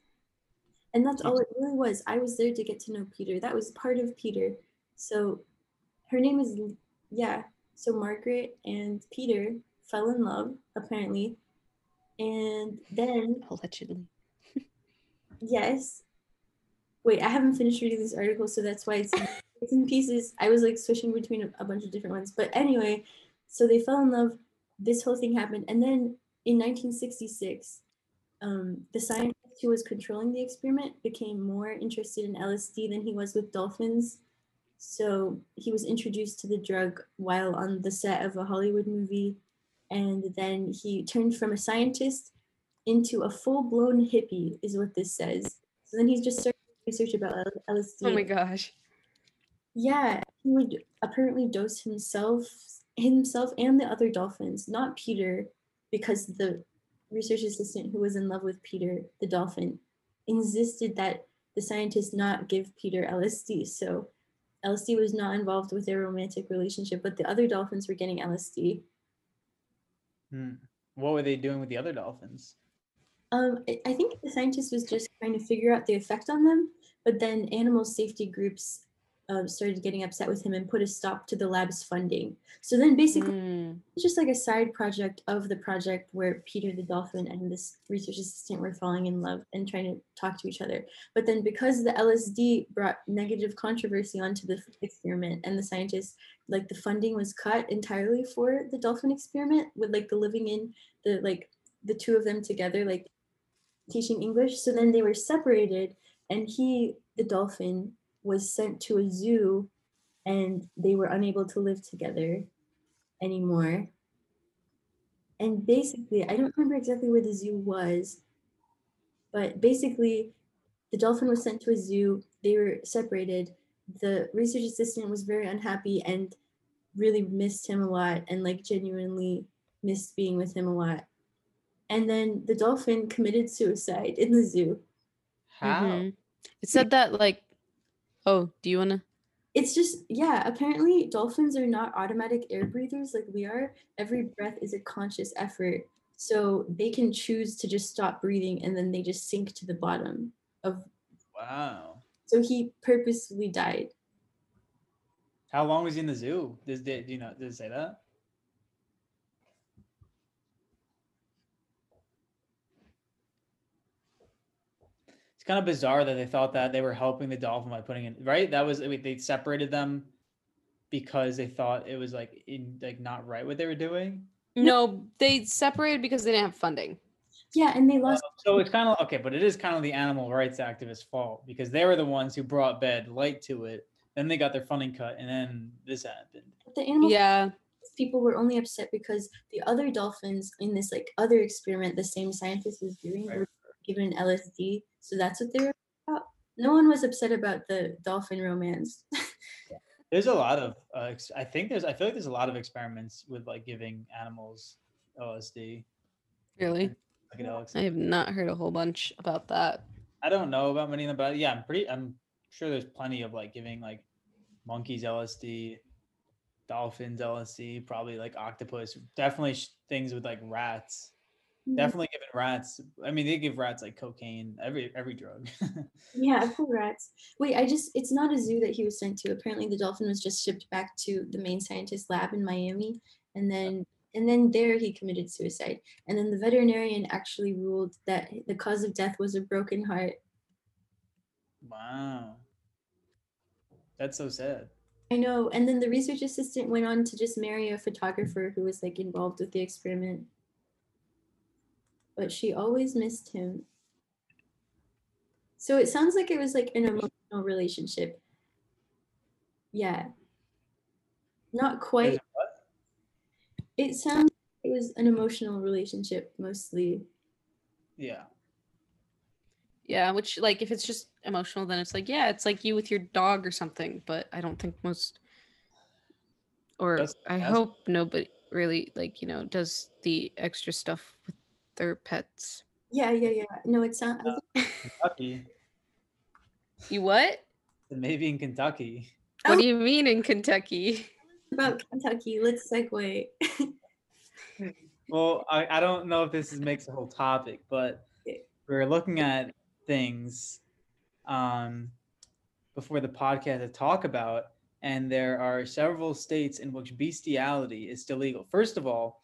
and that's all it really was i was there to get to know peter that was part of peter so her name is yeah so margaret and peter fell in love apparently and then Allegedly. Yes. Wait, I haven't finished reading this article, so that's why it's, it's in pieces. I was like switching between a, a bunch of different ones. But anyway, so they fell in love. This whole thing happened. And then in 1966, um, the scientist who was controlling the experiment became more interested in LSD than he was with dolphins. So he was introduced to the drug while on the set of a Hollywood movie. And then he turned from a scientist into a full blown hippie, is what this says. So then he's just started research about LSD. Oh my gosh. Yeah, he would apparently dose himself, himself and the other dolphins, not Peter, because the research assistant who was in love with Peter, the dolphin, insisted that the scientist not give Peter LSD. So LSD was not involved with their romantic relationship, but the other dolphins were getting LSD. Hmm. What were they doing with the other dolphins? Um, I I think the scientist was just trying to figure out the effect on them, but then animal safety groups um, started getting upset with him and put a stop to the lab's funding. So then basically, Mm. it's just like a side project of the project where Peter the dolphin and this research assistant were falling in love and trying to talk to each other. But then because the LSD brought negative controversy onto the experiment and the scientists, like the funding was cut entirely for the dolphin experiment with like the living in the like the two of them together, like teaching English. So then they were separated and he, the dolphin, was sent to a zoo and they were unable to live together anymore. And basically, I don't remember exactly where the zoo was, but basically, the dolphin was sent to a zoo. They were separated. The research assistant was very unhappy and really missed him a lot and, like, genuinely missed being with him a lot. And then the dolphin committed suicide in the zoo. How? Mhm. It said that like oh, do you wanna it's just yeah apparently dolphins are not automatic air breathers like we are every breath is a conscious effort so they can choose to just stop breathing and then they just sink to the bottom of Wow. so he purposely died How long was he in the zoo? Does did do you know? Does it say that? Kind of bizarre that they thought that they were helping the dolphin by putting in right. That was I mean, they separated them because they thought it was like in like not right what they were doing. No, they separated because they didn't have funding. yeah and they lost oh, So it's kind of okay, but it is kind of the animal rights activists' fault because they were the ones who brought bad light to it. Then they got their funding cut, and then this happened. the animal Yeah. people were only upset because the other dolphins in this like other experiment the same scientist was doing Right. were given lsd so that's what they were about no one was upset about the dolphin romance There's a lot of, uh, I think there's, I feel like there's a lot of experiments with like giving animals LSD. Really? Psychedelics. I have not heard a whole bunch about that. I don't know about many of them, but yeah, I'm pretty, I'm sure there's plenty of like giving like monkeys LSD, dolphins LSD, probably like octopus, definitely sh- things with like rats. Definitely giving rats. I mean, they give rats like cocaine, every every drug. Yeah, poor rats. Wait, I just, it's not a zoo that he was sent to. Apparently the dolphin was just shipped back to the main scientist lab in Miami. And then, and then there he committed suicide. And then the veterinarian actually ruled that the cause of death was a broken heart. wow, that's so sad. I know. And then the research assistant went on to just marry a photographer who was like involved with the experiment. But she always missed him. So it sounds like it was like an emotional relationship. Yeah. Not quite. It sounds like it was an emotional relationship mostly. Yeah. Yeah, which like if it's just emotional, then it's like, yeah, it's like you with your dog or something. But I don't think most or Does- I has- hope nobody really like, you know, does the extra stuff with their pets. Yeah, yeah, yeah. No, it sounds Kentucky. You what? Maybe in Kentucky. What Oh. do you mean in Kentucky? about Kentucky. Let's segue. Well, I, I don't know if this is, makes a whole topic, but we're looking at things um, before the podcast to talk about, and there are several states in which bestiality is still legal. First of all,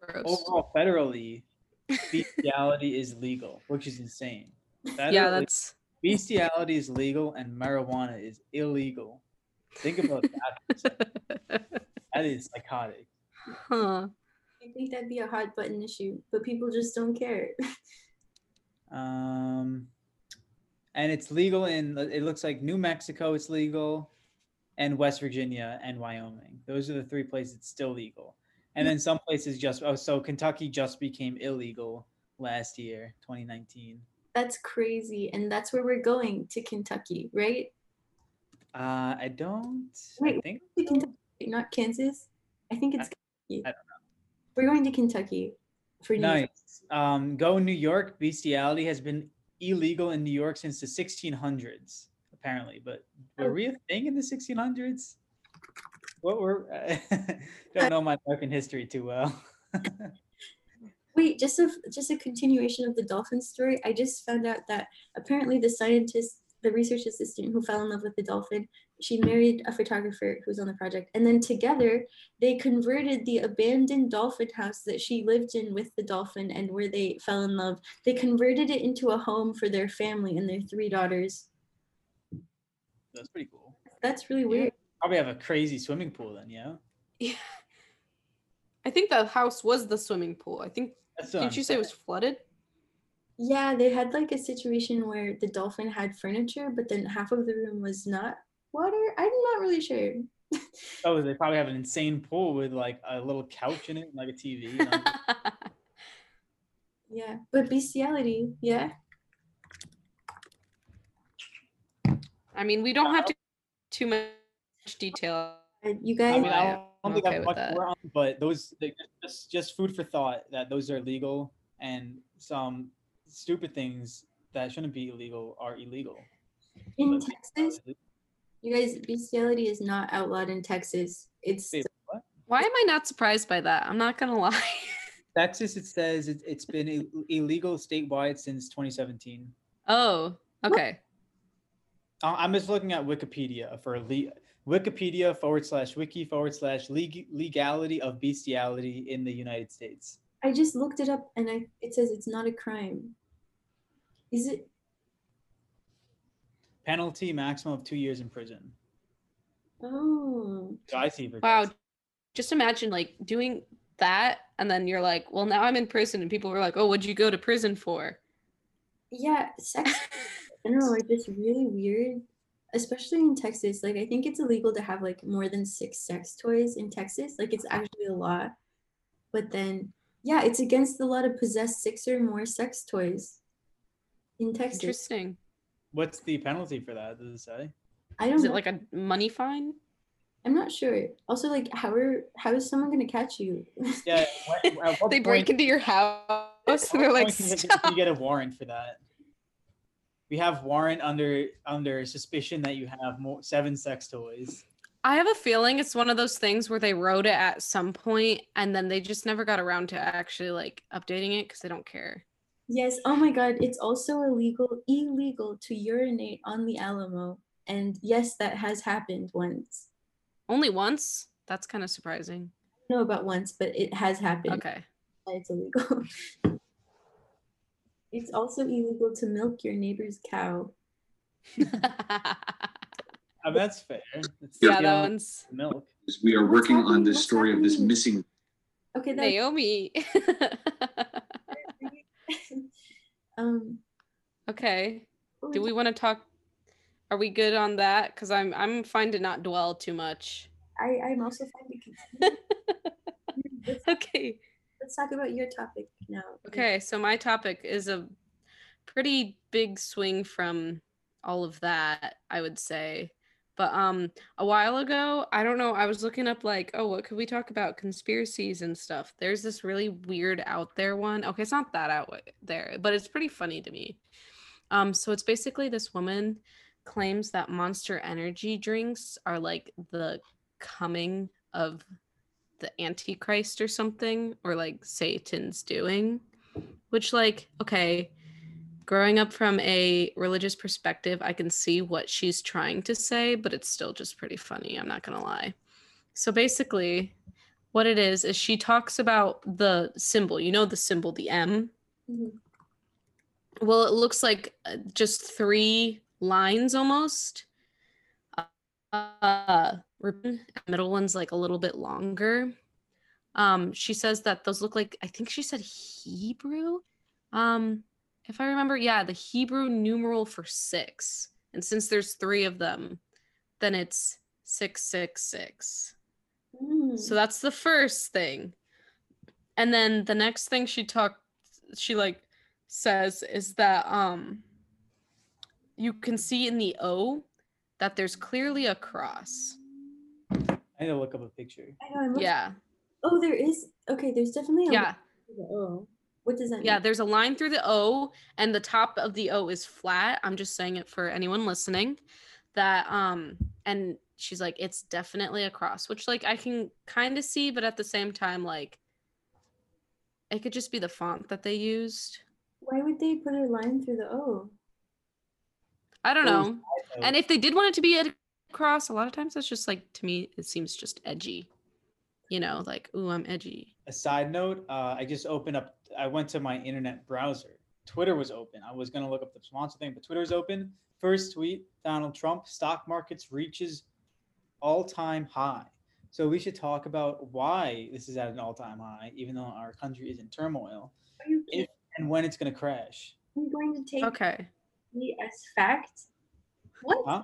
Gross. overall federally, bestiality is legal, which is insane. yeah, Federally, that's bestiality is legal and marijuana is illegal. Think about that. that is psychotic. huh. I think that'd be a hot button issue, but people just don't care. Um, and it's legal in it looks like New Mexico it's legal, and West Virginia and Wyoming. Those are the three places it's still legal. And then some places just oh so Kentucky just became illegal last year, 2019. That's crazy. And that's where we're going to Kentucky, right? Uh, I don't. Wait, I think Kentucky, not Kansas. I think it's Kentucky. I don't know. We're going to Kentucky for New nice. Um, go New York. Bestiality has been illegal in New York since the 1600s, apparently. But were we a thing in the 1600s? What were? don't uh, know my American history too well. Wait, just a just a continuation of the dolphin story. I just found out that apparently the scientist, the research assistant who fell in love with the dolphin, she married a photographer who was on the project, and then together they converted the abandoned dolphin house that she lived in with the dolphin and where they fell in love. They converted it into a home for their family and their three daughters. That's pretty cool. That's really weird. Probably have a crazy swimming pool then, yeah. Yeah. I think the house was the swimming pool. I think That's didn't I'm you say it was flooded? Yeah, they had like a situation where the dolphin had furniture, but then half of the room was not water. I'm not really sure. Oh, they probably have an insane pool with like a little couch in it, and, like a TV. You know? Yeah, but bestiality, yeah. I mean, we don't have to too much detail. You I guys, mean, I don't I'm think I okay have with much that. more on, but those they, just just food for thought that those are legal and some stupid things that shouldn't be illegal are illegal. in But Texas, you guys, bestiality is not outlawed in Texas. It's Wait, what? Why am I not surprised by that? I'm not gonna lie. Texas, it says it, it's been Ill- illegal statewide since 2017. oh, okay. Uh, I'm just looking at Wikipedia for le- Wikipedia forward slash wiki forward slash leg- legality of bestiality in the United States. I just looked it up and I it says it's not a crime. Is it Penalty maximum of two years in prison. oh So I see Wow. Texas. Just imagine like doing that, and then you're like, well, now I'm in prison, and people were like, oh, what'd you go to prison for? yeah, sex in general are just really weird. Especially in Texas. Like I think it's illegal to have like more than six sex toys in Texas. Like it's actually a law. But then yeah, it's against the law to possess six or more sex toys in Texas. Interesting. What's the penalty for that? Does it say? I don't Is know. it like a money fine? I'm not sure. Also, like, how are how is someone gonna catch you? Yeah. what- what They break into your house, and they're like, you get- stop. you get a warrant for that. We have warrant under under suspicion that you have more seven sex toys. I have a feeling it's one of those things where they wrote it at some point, and then they just never got around to actually like updating it because they don't care. yes. Oh my God. It's also illegal illegal to urinate on the Alamo, and yes, that has happened once. Only once. That's kind of surprising. No, about once, but it has happened. Okay. It's illegal. it's also illegal to milk your neighbor's cow. I mean, that's fair. It's yeah, that one's milk. We are working on happening? this story of this missing Okay, that. Naomi. um. okay. Do we want to talk? Are we good on that? Because I'm I'm fine to not dwell too much. I I'm also fine to continue. Okay. Let's talk about your topic now. Okay. So my topic is a pretty big swing from all of that, I would say. But um a while ago, I don't know, I was looking up like, oh, what could we talk about? Conspiracies and stuff. There's this really weird out there one. Okay, it's not that out there, but it's pretty funny to me. Um, so it's basically this woman claims that monster energy drinks are like the coming of the antichrist or something or like satan's doing which like okay growing up from a religious perspective i can see what she's trying to say but it's still just pretty funny i'm not gonna lie. So basically what it is is she talks about the symbol you know the symbol the m? Mhm. well it looks like uh, just three lines almost. Uh ribbon middle one's like a little bit longer um she says that those look like i think she said hebrew um if i remember yeah the hebrew numeral for six and since there's three of them then it's 666 Mm. so that's the first thing. And then the next thing she talked she like says is that um you can see in the O that there's clearly a cross. I need to look up a picture. I know. I'm looking- Yeah. Oh, there is. Okay, there's definitely a. Yeah. Oh, what does that mean? Yeah, there's a line through the O and the top of the O is flat. I'm just saying it for anyone listening that um and she's like it's definitely a cross, which like I can kind of see but at the same time like it could just be the font that they used. Why would they put a line through the O? I don't know. And if they did want it to be a cross, a lot of times that's just like to me it seems just edgy. You know, like ooh, I'm edgy. a side note, uh, I just opened up. I went to my internet browser. Twitter was open. I was gonna look up the sponsor thing, but Twitter's open. First tweet: Donald Trump stock markets reaches all-time high. So we should talk about why this is at an all-time high, even though our country is in turmoil, If- and when it's gonna crash. are you going to take Okay. me as fact? What? Huh?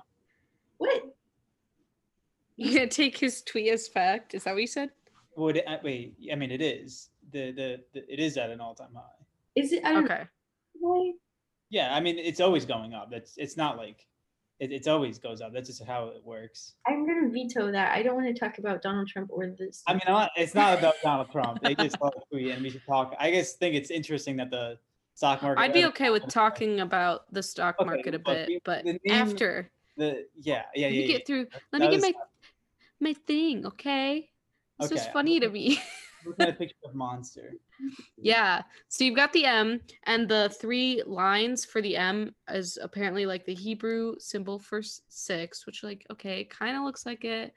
What? You're gonna take his tweet as fact. Is that what you said? Would it, uh, wait? I mean, it is the, the the it is at an all-time high. Is it? I Okay. Why? Yeah, I mean, it's always going up. That's it's not like it, it's always goes up. That's just how it works. I'm gonna veto that. I don't want to talk about Donald Trump or this. I mean, not, it's not about Donald Trump. They just saw a tweet, and we should talk. I just think it's interesting that the stock market. I'd be okay with talking about the stock Okay, market a bit, the- but the name- after The yeah yeah let yeah. me yeah. get through, let That me get was- my my thing, okay? This was Okay, I'm funny to me. Looking at a picture of Monster. yeah. So you've got the M and the three lines for the M is apparently like the Hebrew symbol for six, which like okay, kind of looks like it,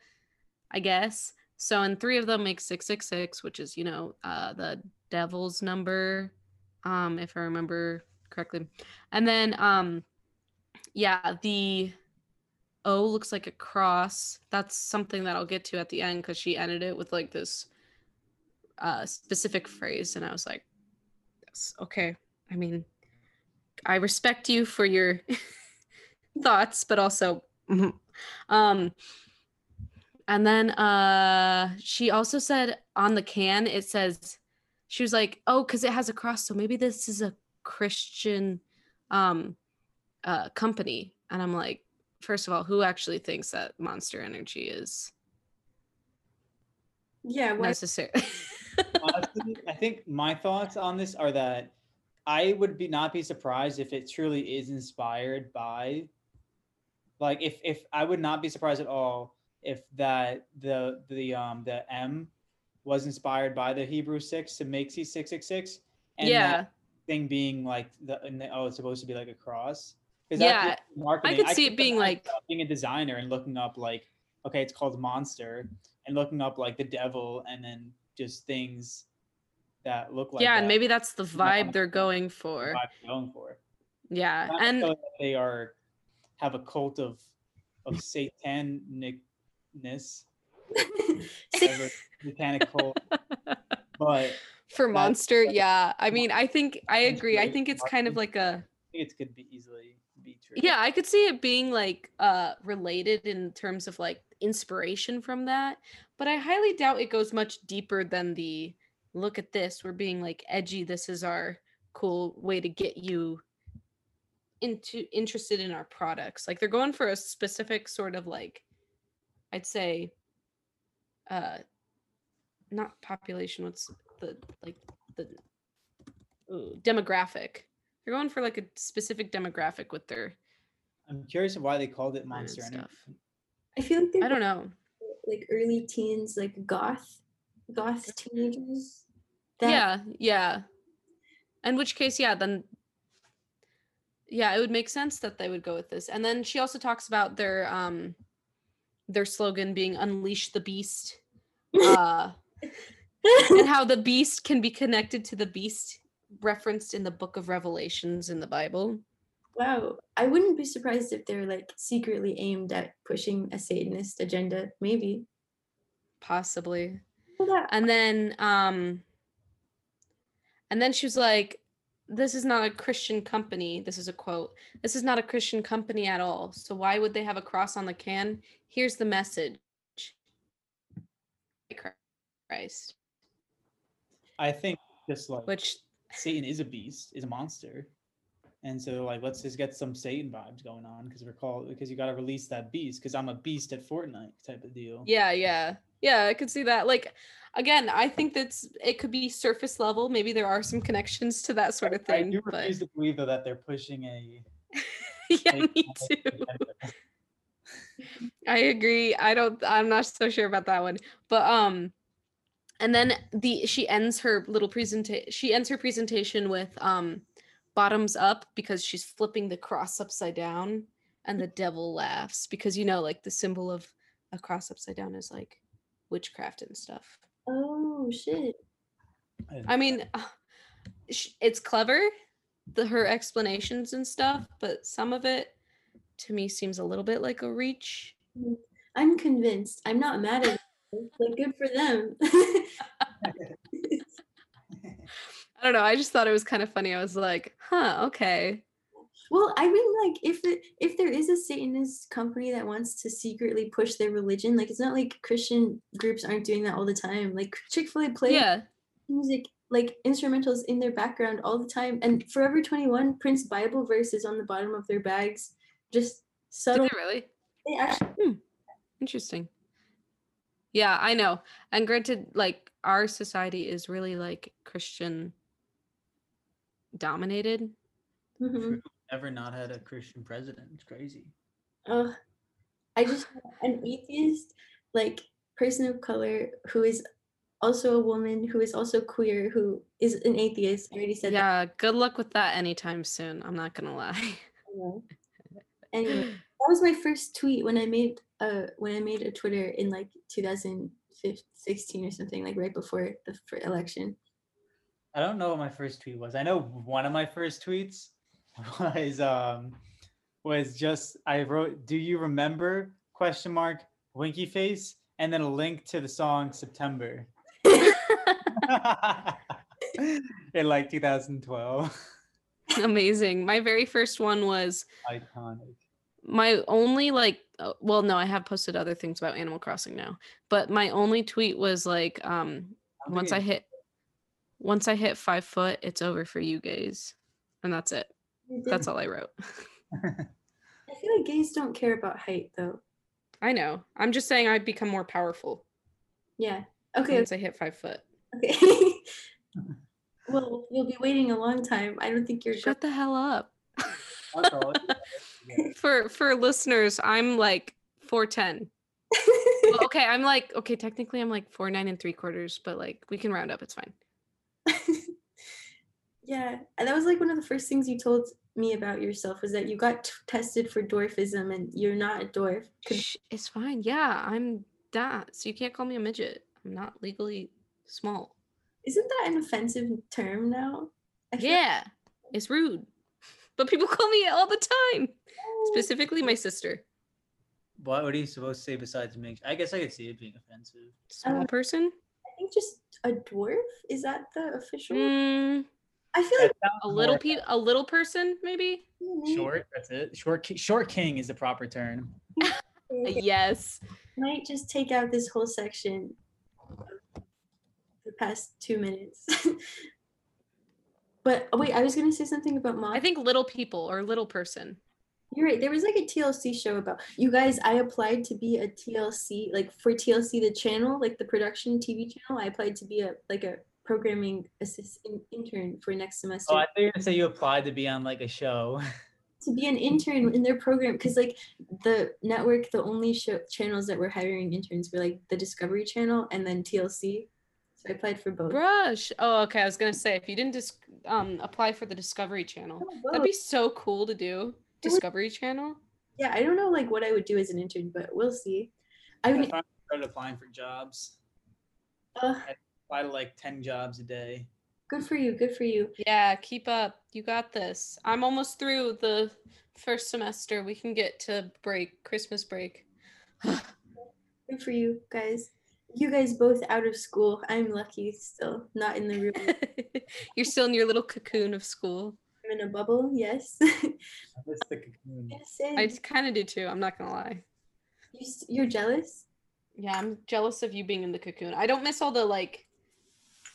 I guess. So and three of them make six six six, which is you know uh the devil's number, um if I remember correctly, and then um yeah the O looks like a cross. That's something that I'll get to at the end because she ended it with like this uh specific phrase and I was like yes, okay. I mean I respect you for your thoughts but also mhm. um and then uh she also said on the can it says she was like oh cuz it has a cross so maybe this is a Christian um uh company and I'm like first of all who actually thinks that Monster Energy is yeah. Why? necessary Honestly, I think my thoughts on this are that I would be not be surprised if it truly is inspired by like if if I would not be surprised at all if that the the um the M was inspired by the Hebrew six to make C six six six and yeah that thing being like the and the- oh it's supposed to be like a cross 'Cause Yeah, that's just marketing. could see it being like- being a designer and looking up like okay it's called monster and looking up like the devil and then just things that look like yeah that, and maybe that's the not vibe they're going the for vibe they're going for. Yeah Not and necessarily they are have a cult of of satanicness whatever, satanic cult. But for monster yeah. I mean i think i agree. I think it's kind of like a I think it could be easily be true yeah i could see it being like uh related in terms of like inspiration from that but i highly doubt it goes much deeper than the look at this we're being like edgy this is our cool way to get you into interested in our products. Like they're going for a specific sort of like i'd say uh not population what's the like the ooh, demographic. They're going for like a specific demographic with their i'm curious of why they called it monster energy stuff. I feel like i don't know like early teens, like goth, goth teenagers. That, yeah yeah in which case yeah then yeah it would make sense that they would go with this and then she also talks about their um their slogan being unleash the beast uh and how the beast can be connected to the beast referenced in the book of revelations in the bible wow. I wouldn't be surprised if they're like secretly aimed at pushing a Satanist agenda. Maybe. possibly Well, that- and then um and then she was like this is not a christian company this is a quote this is not a christian company at all so why would they have a cross on the can here's the message christ i think just like which Satan is a beast, is a monster. And so like let's just get some Satan vibes going on because we're called because you gotta release that beast because I'm a beast at Fortnite type of deal. Yeah, yeah. Yeah, I could see that. Like again, I think that's it could be surface level. Maybe there are some connections to that sort of thing. I do but refuse to believe though that they're pushing a yeah, me too. I agree. I don't I'm not so sure about that one. But um and then the she ends her little presentation she ends her presentation with um bottoms up because she's flipping the cross upside down and the devil laughs because you know like the symbol of a cross upside down is like witchcraft and stuff. Oh shit. I mean it's clever the her explanations and stuff, but some of it to me seems a little bit like a reach. Mm, I'm convinced. I'm not mad at them. Like good for them. I don't know. I just thought it was kind of funny. I was like, huh, okay. well, I mean like if it if there is a Satanist company that wants to secretly push their religion, like it's not like Christian groups aren't doing that all the time. Like Chick-fil-A plays Yeah. music like instrumentals in their background all the time. And Forever 21 prints Bible verses on the bottom of their bags. Just Did subtle. they really? They actually hmm, Interesting. Yeah, I know. And granted, like our society is really like Christian dominated. Mhm. Never not had a Christian president. It's crazy. Ugh. I just an atheist, like person of color who is also a woman who is also queer who is an atheist. I already said that. Yeah, good luck with that anytime soon. I'm not gonna lie. Yeah. Anyway, that was my first tweet when I made uh when I made a Twitter in like 2016 or something, like right before the election. I don't know what my first tweet was. I know one of my first tweets was um was just I wrote, "Do you remember?" question mark winky face and then a link to the song September in like 2012. Amazing. My very first one was Iconic. my only like uh, well no i have posted other things about animal crossing now but my only tweet was like um once i hit once i hit five foot it's over for you guys and that's it that's all i wrote I feel like gays don't care about height though. i know i'm just saying i've become more powerful Yeah. Okay. once i hit five foot Okay. well, you'll be waiting a long time. I don't think you're. shut the hell up That's all. Yeah. for for listeners i'm like 410 well, okay i'm like okay technically i'm like four nine and three quarters but like we can round up it's fine yeah, and that was like one of the first things you told me about yourself was that you got t- tested for dwarfism and you're not a dwarf. Shh, it's fine. Yeah, I'm that. So you can't call me a midget. I'm not legally small. Isn't that an offensive term now? I feel Yeah, it's rude. But people call me it all the time. Specifically my sister. What, what are you supposed to say besides make? I guess I could see it being offensive. Small Uh, person? I think just a dwarf. Is that the official? Mm, I feel like a little more pe- a little person, maybe? maybe short. That's it. Short. Short king is the proper term. Yes. might just take out this whole section. The past two minutes. but oh, wait, I was gonna say something about mom. I think little people or little person. You're right. There was like a TLC show about you guys. I applied to be a TLC, like for TLC, the channel, like the production TV channel. I applied to be a like a programming assistant intern for next semester Oh, I thought you were gonna say you applied to be on like a show. to be an intern in their program because like the network, the only show channels that were hiring interns were like the Discovery Channel and then TLC. So I applied for both. Brush. Oh, okay. I was gonna say if you didn't dis- um apply for the Discovery Channel, that'd be so cool to do. Discovery Channel. yeah, I don't know like what I would do as an intern, but we'll see. I I would. finally started applying for jobs. Uh, Apply to like ten jobs a day. good for you. Good for you. Yeah, keep up. You got this. I'm almost through the first semester. We can get to break, Christmas break. Good for you guys. You guys both out of school. I'm lucky still, not in the room. You're still in your little cocoon of school. I'm in a bubble. Yes. That's the cocoon. yes I kind of do too. I'm not gonna lie. you, you're jealous. Yeah, I'm jealous of you being in the cocoon. I don't miss all the like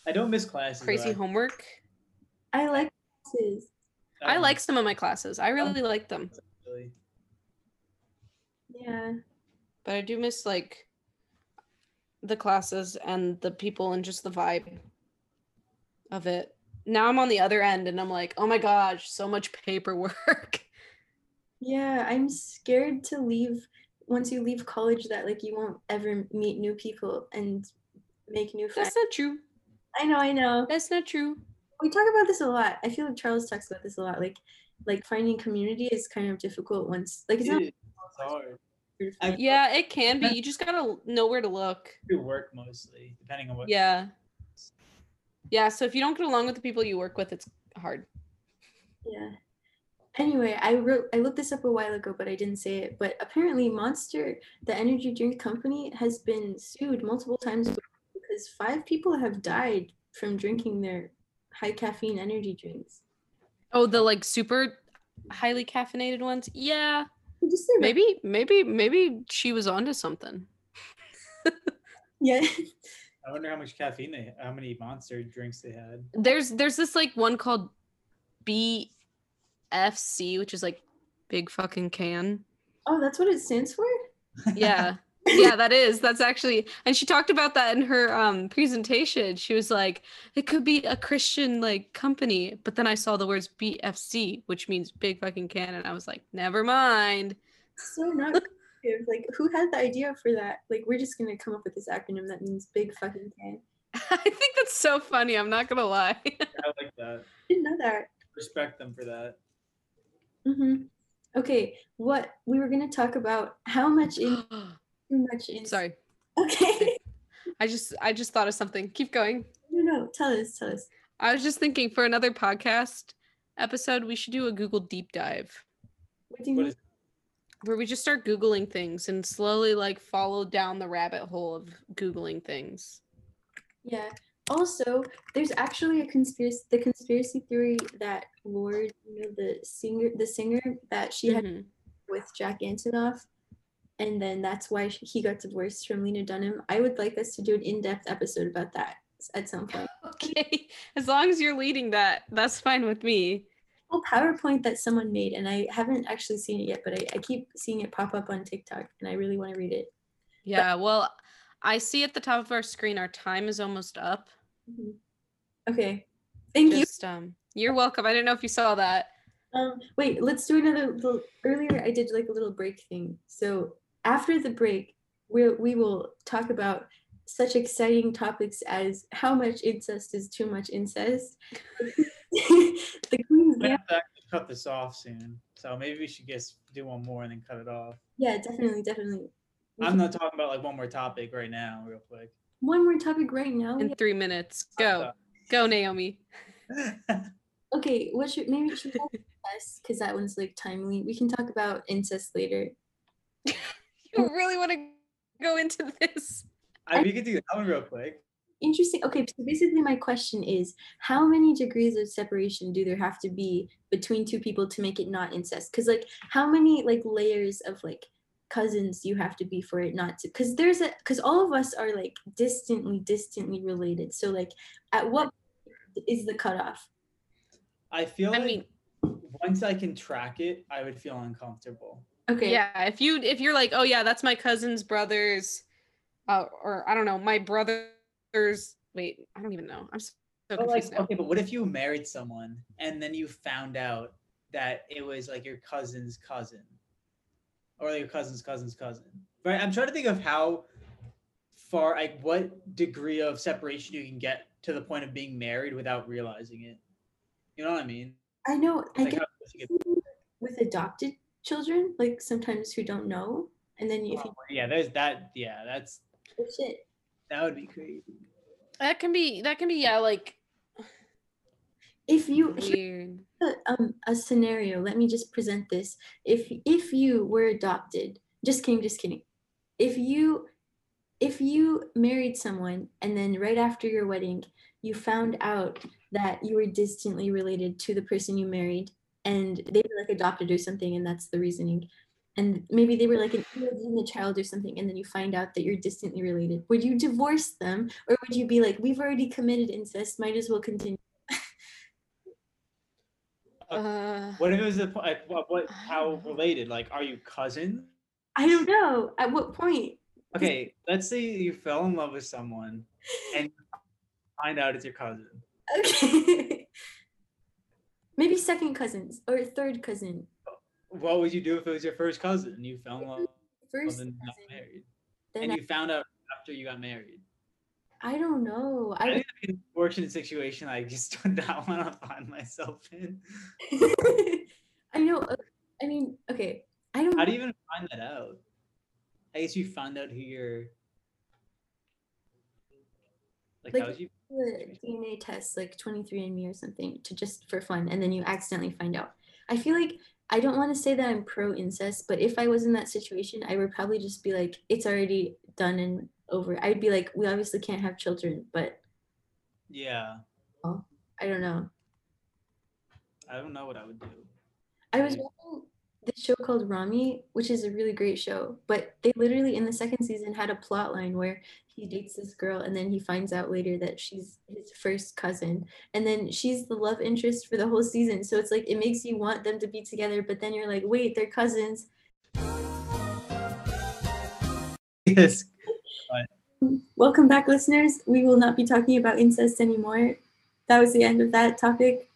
I don't miss classes. crazy I- homework. I like classes. I Um, like some of my classes. I really like them, really. Yeah. but I do miss like the classes and the people and just the vibe of it. Now I'm on the other end and I'm like, oh my gosh, so much paperwork. Yeah, I'm scared to leave once you leave college that like you won't ever meet new people and make new friends. That's not true. I know, I know. That's not true. We talk about this a lot. I feel like Charles talks about this a lot. Like like finding community is kind of difficult once like it's not It is. Hard. Yeah, it can be. You just gotta know where to look. do work mostly, depending on what. Yeah. Yeah, so if you don't get along with the people you work with, it's hard. Yeah. Anyway, I wrote I looked this up a while ago, but I didn't say it. But apparently Monster, the energy drink company, has been sued multiple times because five people have died from drinking their high caffeine energy drinks. Oh, the like super highly caffeinated ones? Yeah. Just their- Maybe, maybe, maybe she was onto something. Yeah. I wonder how much caffeine they, how many monster drinks they had. There's there's this like one called BFC, which is like big fucking can. Oh, that's what it stands for? Yeah. yeah, that is. That's actually and she talked about that in her um presentation. She was like, it could be a Christian like company, but then I saw the words BFC, which means big fucking can, and I was like, never mind. So not creative. Like who had the idea for that? Like we're just gonna come up with this acronym that means big fucking can. I think that's so funny. I'm not gonna lie. I like that. Didn't know that. Respect them for that. hmm Okay, what we were gonna talk about how much in too much in Sorry. Okay. I just I just thought of something. Keep going. no, no, tell us, tell us. I was just thinking for another podcast episode, we should do a Google deep dive What do you What mean? is where we just start Googling things and slowly like follow down the rabbit hole of Googling things. Yeah. Also, there's actually a conspiracy the conspiracy theory that Lorde, you know, the singer the singer that she had Mhm. with Jack Antonoff, and then that's why he got divorced from Lena Dunham. I would like us to do an in-depth episode about that at some point. Okay. As long as you're leading that, that's fine with me. A PowerPoint that someone made, and I haven't actually seen it yet, but I, I keep seeing it pop up on TikTok, and I really want to read it. Yeah, well, I see at the top of our screen our time is almost up. Mhm. Okay. Thank you. Um you're welcome. I didn't know if you saw that. Um, wait, let's do another little. Earlier, I did like a little break thing. So after the break, we we will talk about such exciting topics as how much incest is too much incest. the Queen's We Gambit. have to actually cut this off soon, so maybe we should just do one more and then cut it off. Yeah, definitely, definitely. We I'm not talking about like one more topic right now, real quick. One more topic right now. In three minutes. Go. Go, Naomi. Okay, what should maybe we should talk incest because that one's like timely. We can talk about incest later. You really want to go into this? I, we could do that one real quick. Interesting. Okay, so basically my question is how many degrees of separation do there have to be between two people to make it not incest? Because like how many like layers of like cousins you have to be for it not to because there's a because all of us are like distantly, distantly related. So like at what is the cutoff? I feel I like mean, once I can track it, I would feel uncomfortable. Okay. yeah, if you if you're like, "Oh yeah, that's my cousin's brother's uh, or I don't know, my brother's wait, I don't even know. I'm so But confused like, now. okay, but what if you married someone and then you found out that it was like your cousin's cousin, or like your cousin's cousin's cousin? Right. I'm trying to think of how far, like, what degree of separation you can get to the point of being married without realizing it. You know what I mean? I know I Like, get how close you get- with adopted children, like sometimes who don't know. And then if you yeah, there's that. Yeah, that's oh shit. that would be crazy. That can be that can be yeah, like If you weird. a, um, a scenario let me just present this if if you were adopted just kidding just kidding if you if you married someone and then right after your wedding you found out that you were distantly related to the person you married and they were like adopted or something and that's the reasoning and maybe they were like an illegitimate child or something and then you find out that you're distantly related would you divorce them or would you be like we've already committed incest might as well continue Uh, What if it was a, what, what how related? Like, are you cousins? I don't know. At what point? Okay, let's say you fell in love with someone and find out it's your cousin. Okay. Maybe second cousins or third cousin. What would you do if it was your first cousin you fell in love First cousin. married? Then And I, you found out after you got married. I don't know. I I think an unfortunate situation I just do not want to find myself in. I know. uh, I mean, okay. I don't. How do you even find that out? I guess you found out who you're. Like, Like- how you? do a DNA test like 23andMe or something to just for fun, and then you accidentally find out. I feel like I don't want to say that I'm pro incest, but if I was in that situation, I would probably just be like, it's already done and over. I'd be like, we obviously can't have children, but Yeah, I don't know. I don't know what I would do. I was watching this show called Ramy, which is a really great show, but they literally in the second season had a plot line where he dates this girl and then he finds out later that she's his first cousin and then she's the love interest for the whole season. So it's like it makes you want them to be together, but then you're like, wait, they're cousins. Yes. Welcome back, listeners. We will not be talking about incest anymore. That was the end of that topic.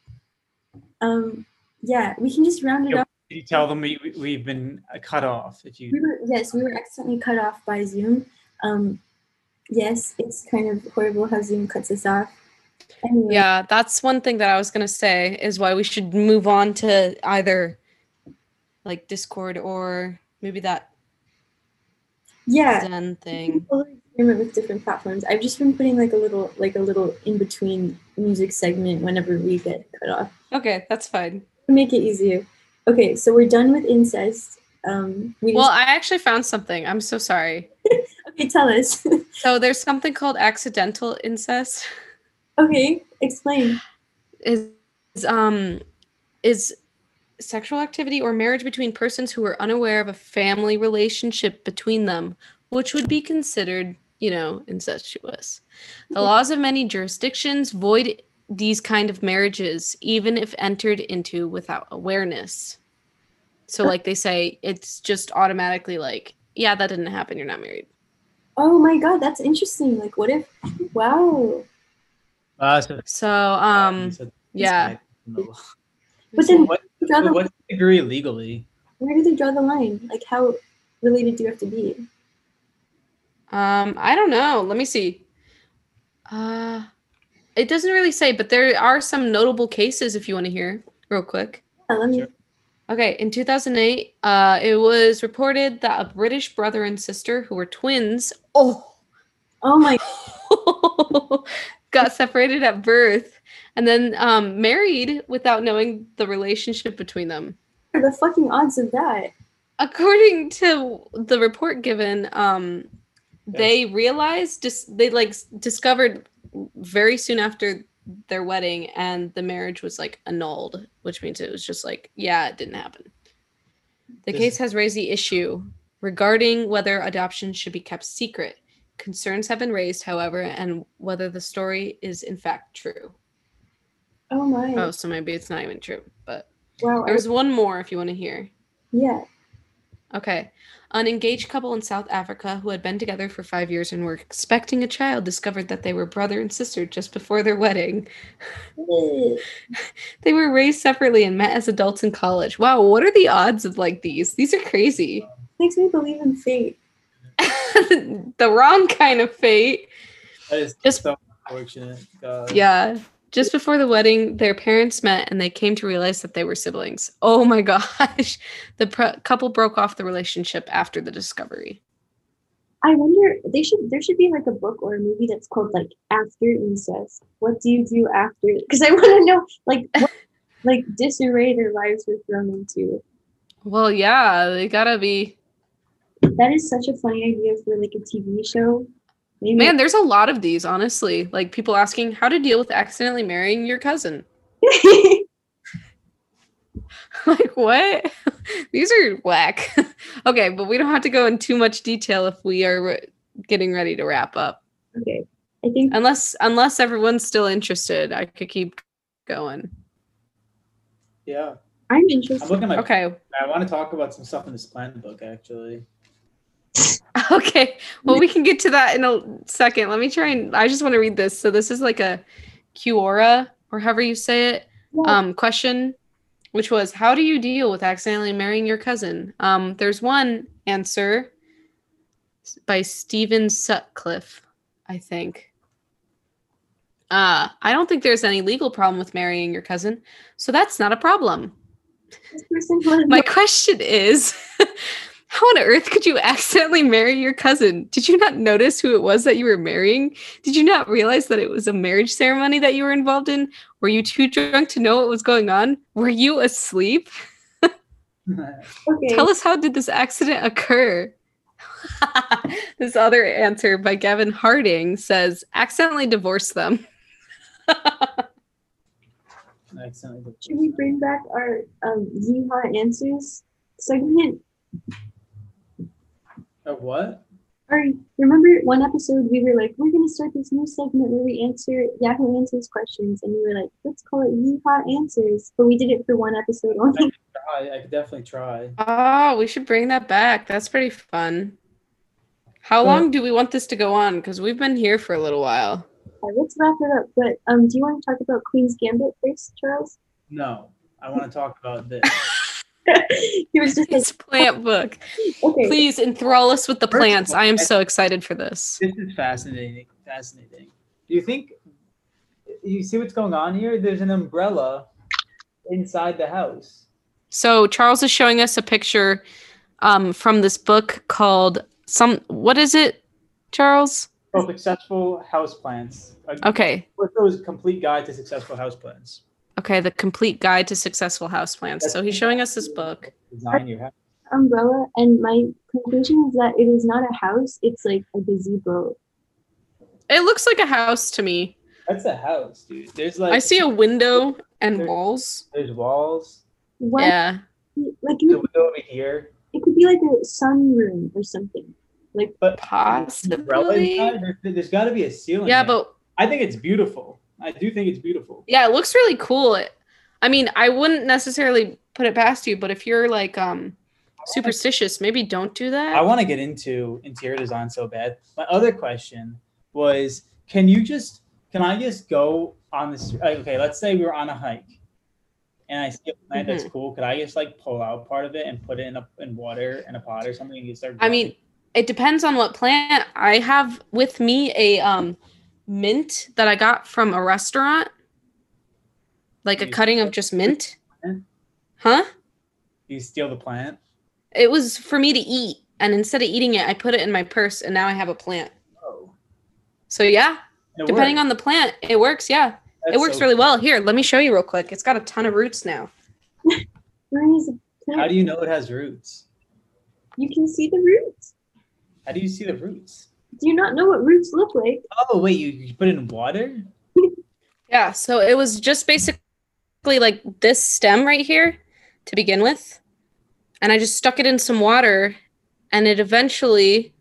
Um, yeah, we can just round it up. You tell them we, we we've been cut off. If We you were, yes, we were accidentally cut off by Zoom. Um, yes, it's kind of horrible how Zoom cuts us off. Anyway, yeah, that's one thing that I was gonna say is why we should move on to either like Discord or maybe that yeah. Zen thing. Experiment with different platforms. I've just been putting like a little, like a little in between music segment whenever we get cut off. Okay, that's fine. Make it easier. Okay, so we're done with incest. Um, we Well, just, I actually found something. I'm so sorry. Okay, tell us. So there's something called accidental incest. okay, explain. Is um is sexual activity or marriage between persons who are unaware of a family relationship between them, which would be considered, you know, incestuous. The laws of many jurisdictions void these kind of marriages even if entered into without awareness. So like they say it's just automatically like, yeah, that didn't happen, you're not married. Oh my god, that's interesting. Like, what if? Wow. uh, so, So um yeah. But then What, draw the, what's the degree legally? where do they draw the line? Like, how related do you have to be? Um, I don't know. Let me see. Uh, it doesn't really say, but there are some notable cases if you want to hear real quick. Yeah, let me. Sure. Okay, in 2008, uh, it was reported that a British brother and sister who were twins, oh, Oh my. got separated at birth and then um, married without knowing the relationship between them. What are the fucking odds of that? according to the report given um they realized just they like discovered very soon after their wedding and the marriage was like annulled which means it was just like yeah it didn't happen the This- case has raised the issue regarding whether adoption should be kept secret concerns have been raised however and whether the story is in fact true Oh my. oh so maybe it's not even true but wow. I- there's one more if you want to hear yeah. Okay. An engaged couple in South Africa who had been together for five years and were expecting a child discovered that they were brother and sister just before their wedding. They were raised separately and met as adults in college. Wow, what are the odds of like these? These are crazy. Makes me believe in fate. the wrong kind of fate. That is Just- so unfortunate. God. Yeah. Just before the wedding, their parents met and they came to realize that they were siblings. Oh my gosh. The pr- couple broke off the relationship after the discovery. I wonder they should there should be like a book or a movie that's called like After Incest. What do you do after? Because I want to know like what like disarray their lives were thrown into. Well, yeah, they gotta be That is such a funny idea for like a TV show. Maybe Man, there's a lot of these, honestly. Like people asking how to deal with accidentally marrying your cousin. like, what? these are whack. okay, but we don't have to go in too much detail if we are re- getting ready to wrap up. okay. I think Unless unless everyone's still interested, I could keep going. Yeah. I'm I'm interested. looking at my Okay. I want to talk about some stuff in this plan book actually. Okay. Well, we can get to that in a second. Let me try and I just want to read this. So this is like a Quora or however you say it um question which was how do you deal with accidentally marrying your cousin? Um there's one answer by Stephen Sutcliffe, I think. Uh, I don't think there's any legal problem with marrying your cousin, so that's not a problem. This person was My question is how on earth could you accidentally marry your cousin? Did you not notice who it was that you were marrying? Did you not realize that it was a marriage ceremony that you were involved in? Were you too drunk to know what was going on? Were you asleep? okay. Tell us how did this accident occur? this other answer by Gavin Harding says accidentally divorce them. Should we bring back our um Yeehaw answers segment? Of what? Or remember one episode we were like, we're gonna start this new segment where we answer Yahoo Answers questions, and we were like, let's call it Yeehaw Answers. But we did it for one episode only. I, I could definitely try. Oh, we should bring that back. That's pretty fun. How Well- long do we want this to go on? Because we've been here for a little while. Uh, let's wrap it up. But um, do you want to talk about Queen's Gambit first, Charles? No, I want to talk about this. he was just like, plant book. okay, Please enthrall us with the First plants. all, I am so excited for this. This is fascinating. Fascinating. Do you think you see what's going on here? There's an umbrella inside the house. So Charles is showing us a picture um, from this book called some. What is it, Charles? For successful houseplants. A- Okay, What those complete guide to successful houseplants? Okay. The complete guide to successful houseplants. So he's showing us this book. Design your house. umbrella, and my conclusion is that it is not a house; it's like a gazebo. It looks like a house to me. That's a house, dude. There's like I see a window and There- walls. there's walls. What? Yeah. Like The it, window over here. it could be like a sunroom or something. Like But Possibly. umbrella inside, there, there's got to be a ceiling. Yeah, there. but I think it's beautiful. I do think it's beautiful. yeah, it looks really cool. It, I mean, I wouldn't necessarily put it past you, but if you're like um superstitious, maybe don't do that. I want to get into interior design so bad. My other question was, can you just, can I just go on this? Okay, let's say we were on a hike, and I see a plant Mm-hmm. that's cool. Could I just like pull out part of it and put it in a in water in a pot or something and you start? I mean, it depends on what plant. I have with me a um mint that I got from a restaurant. Like a cutting of just mint. Huh? you steal the plant. It was for me to eat. And instead of eating it, I put it in my purse and now I have a plant. Oh, So yeah, depending on the plant, it works. Yeah. it works really well. Here, let me show you real quick. It's got a ton of roots now. where is a plant? How do you know it has roots? you can see the roots? How do you see the roots? Do you not know what roots look like? Oh wait, you, you put it in water? Yeah, so it was just basically like this stem right here to begin with. And I just stuck it in some water and it eventually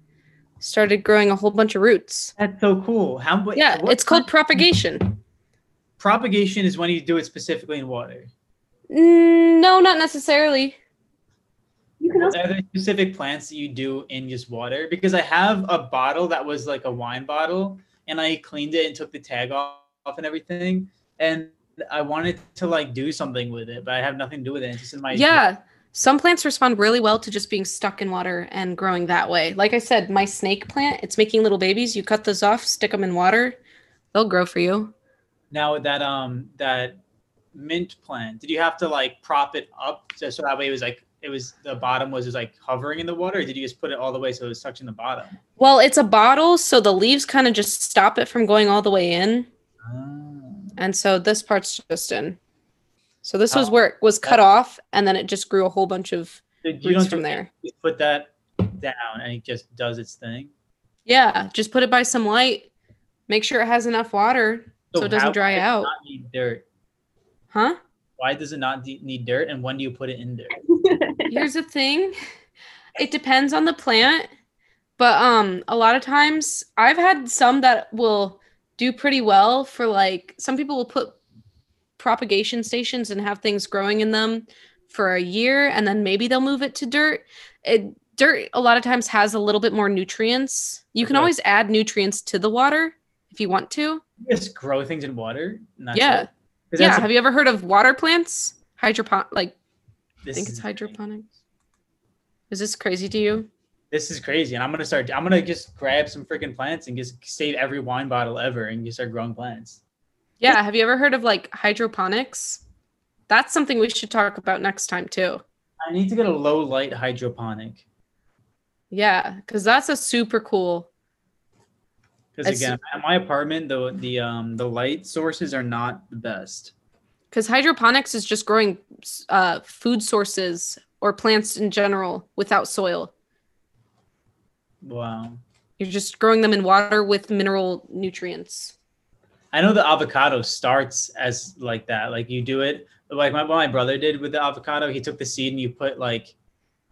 started growing a whole bunch of roots. That's so cool. How? Wait, Yeah, what it's called propagation. propagation. Is when you do it specifically in water. Mm, no, not necessarily. You can also Are there specific plants that you do in just water? Because I have a bottle that was like a wine bottle, and I cleaned it and took the tag off and everything, and I wanted to like do something with it, but I have nothing to do with it. It's just in my Yeah, some plants respond really well to just being stuck in water and growing that way. Like I said, my snake plant, it's making little babies. You cut those off, stick them in water, they'll grow for you. Now that um that mint plant, did you have to like prop it up just so that way it was like it was the bottom was just like hovering in the water, or did you just put it all the way so it was touching the bottom? Well, it's a bottle, so the leaves kind of just stop it from going all the way in. Ah. And so this part's just in. So this was Oh, where it was cut that- off, and then it just grew a whole bunch of you roots don't from there. put that down and it just does its thing. Yeah, just put it by some light. Make sure it has enough water so, it doesn't dry why does it out. Dirt. Huh? Why does it not de- need dirt? And when do you put it in dirt? Here's the thing. It depends on the plant, but um a lot of times I've had some that will do pretty well for like some people will put propagation stations and have things growing in them for a year and then maybe they'll move it to dirt. It, dirt a lot of times has a little bit more nutrients. You can Okay. always add nutrients to the water if you want to. Just grow things in water. Yeah. it? 'Cause Yeah. that's- Have you ever heard of water plants? Hydropon like I think it's hydroponics. Is this crazy to you? This is crazy, and I'm gonna start. I'm gonna just grab some freaking plants and just save every wine bottle ever, and just start growing plants. Yeah. Have you ever heard of like hydroponics? That's something we should talk about next time too. I need to get a low light hydroponic Yeah, because that's a super cool. Because again, at my apartment, the the um the light sources are not the best. Because hydroponics is just growing uh, food sources or plants in general without soil. Wow. You're just growing them in water with mineral nutrients. I know the avocado starts as like that. Like you do it like my, what my brother did with the avocado. He took the seed and you put like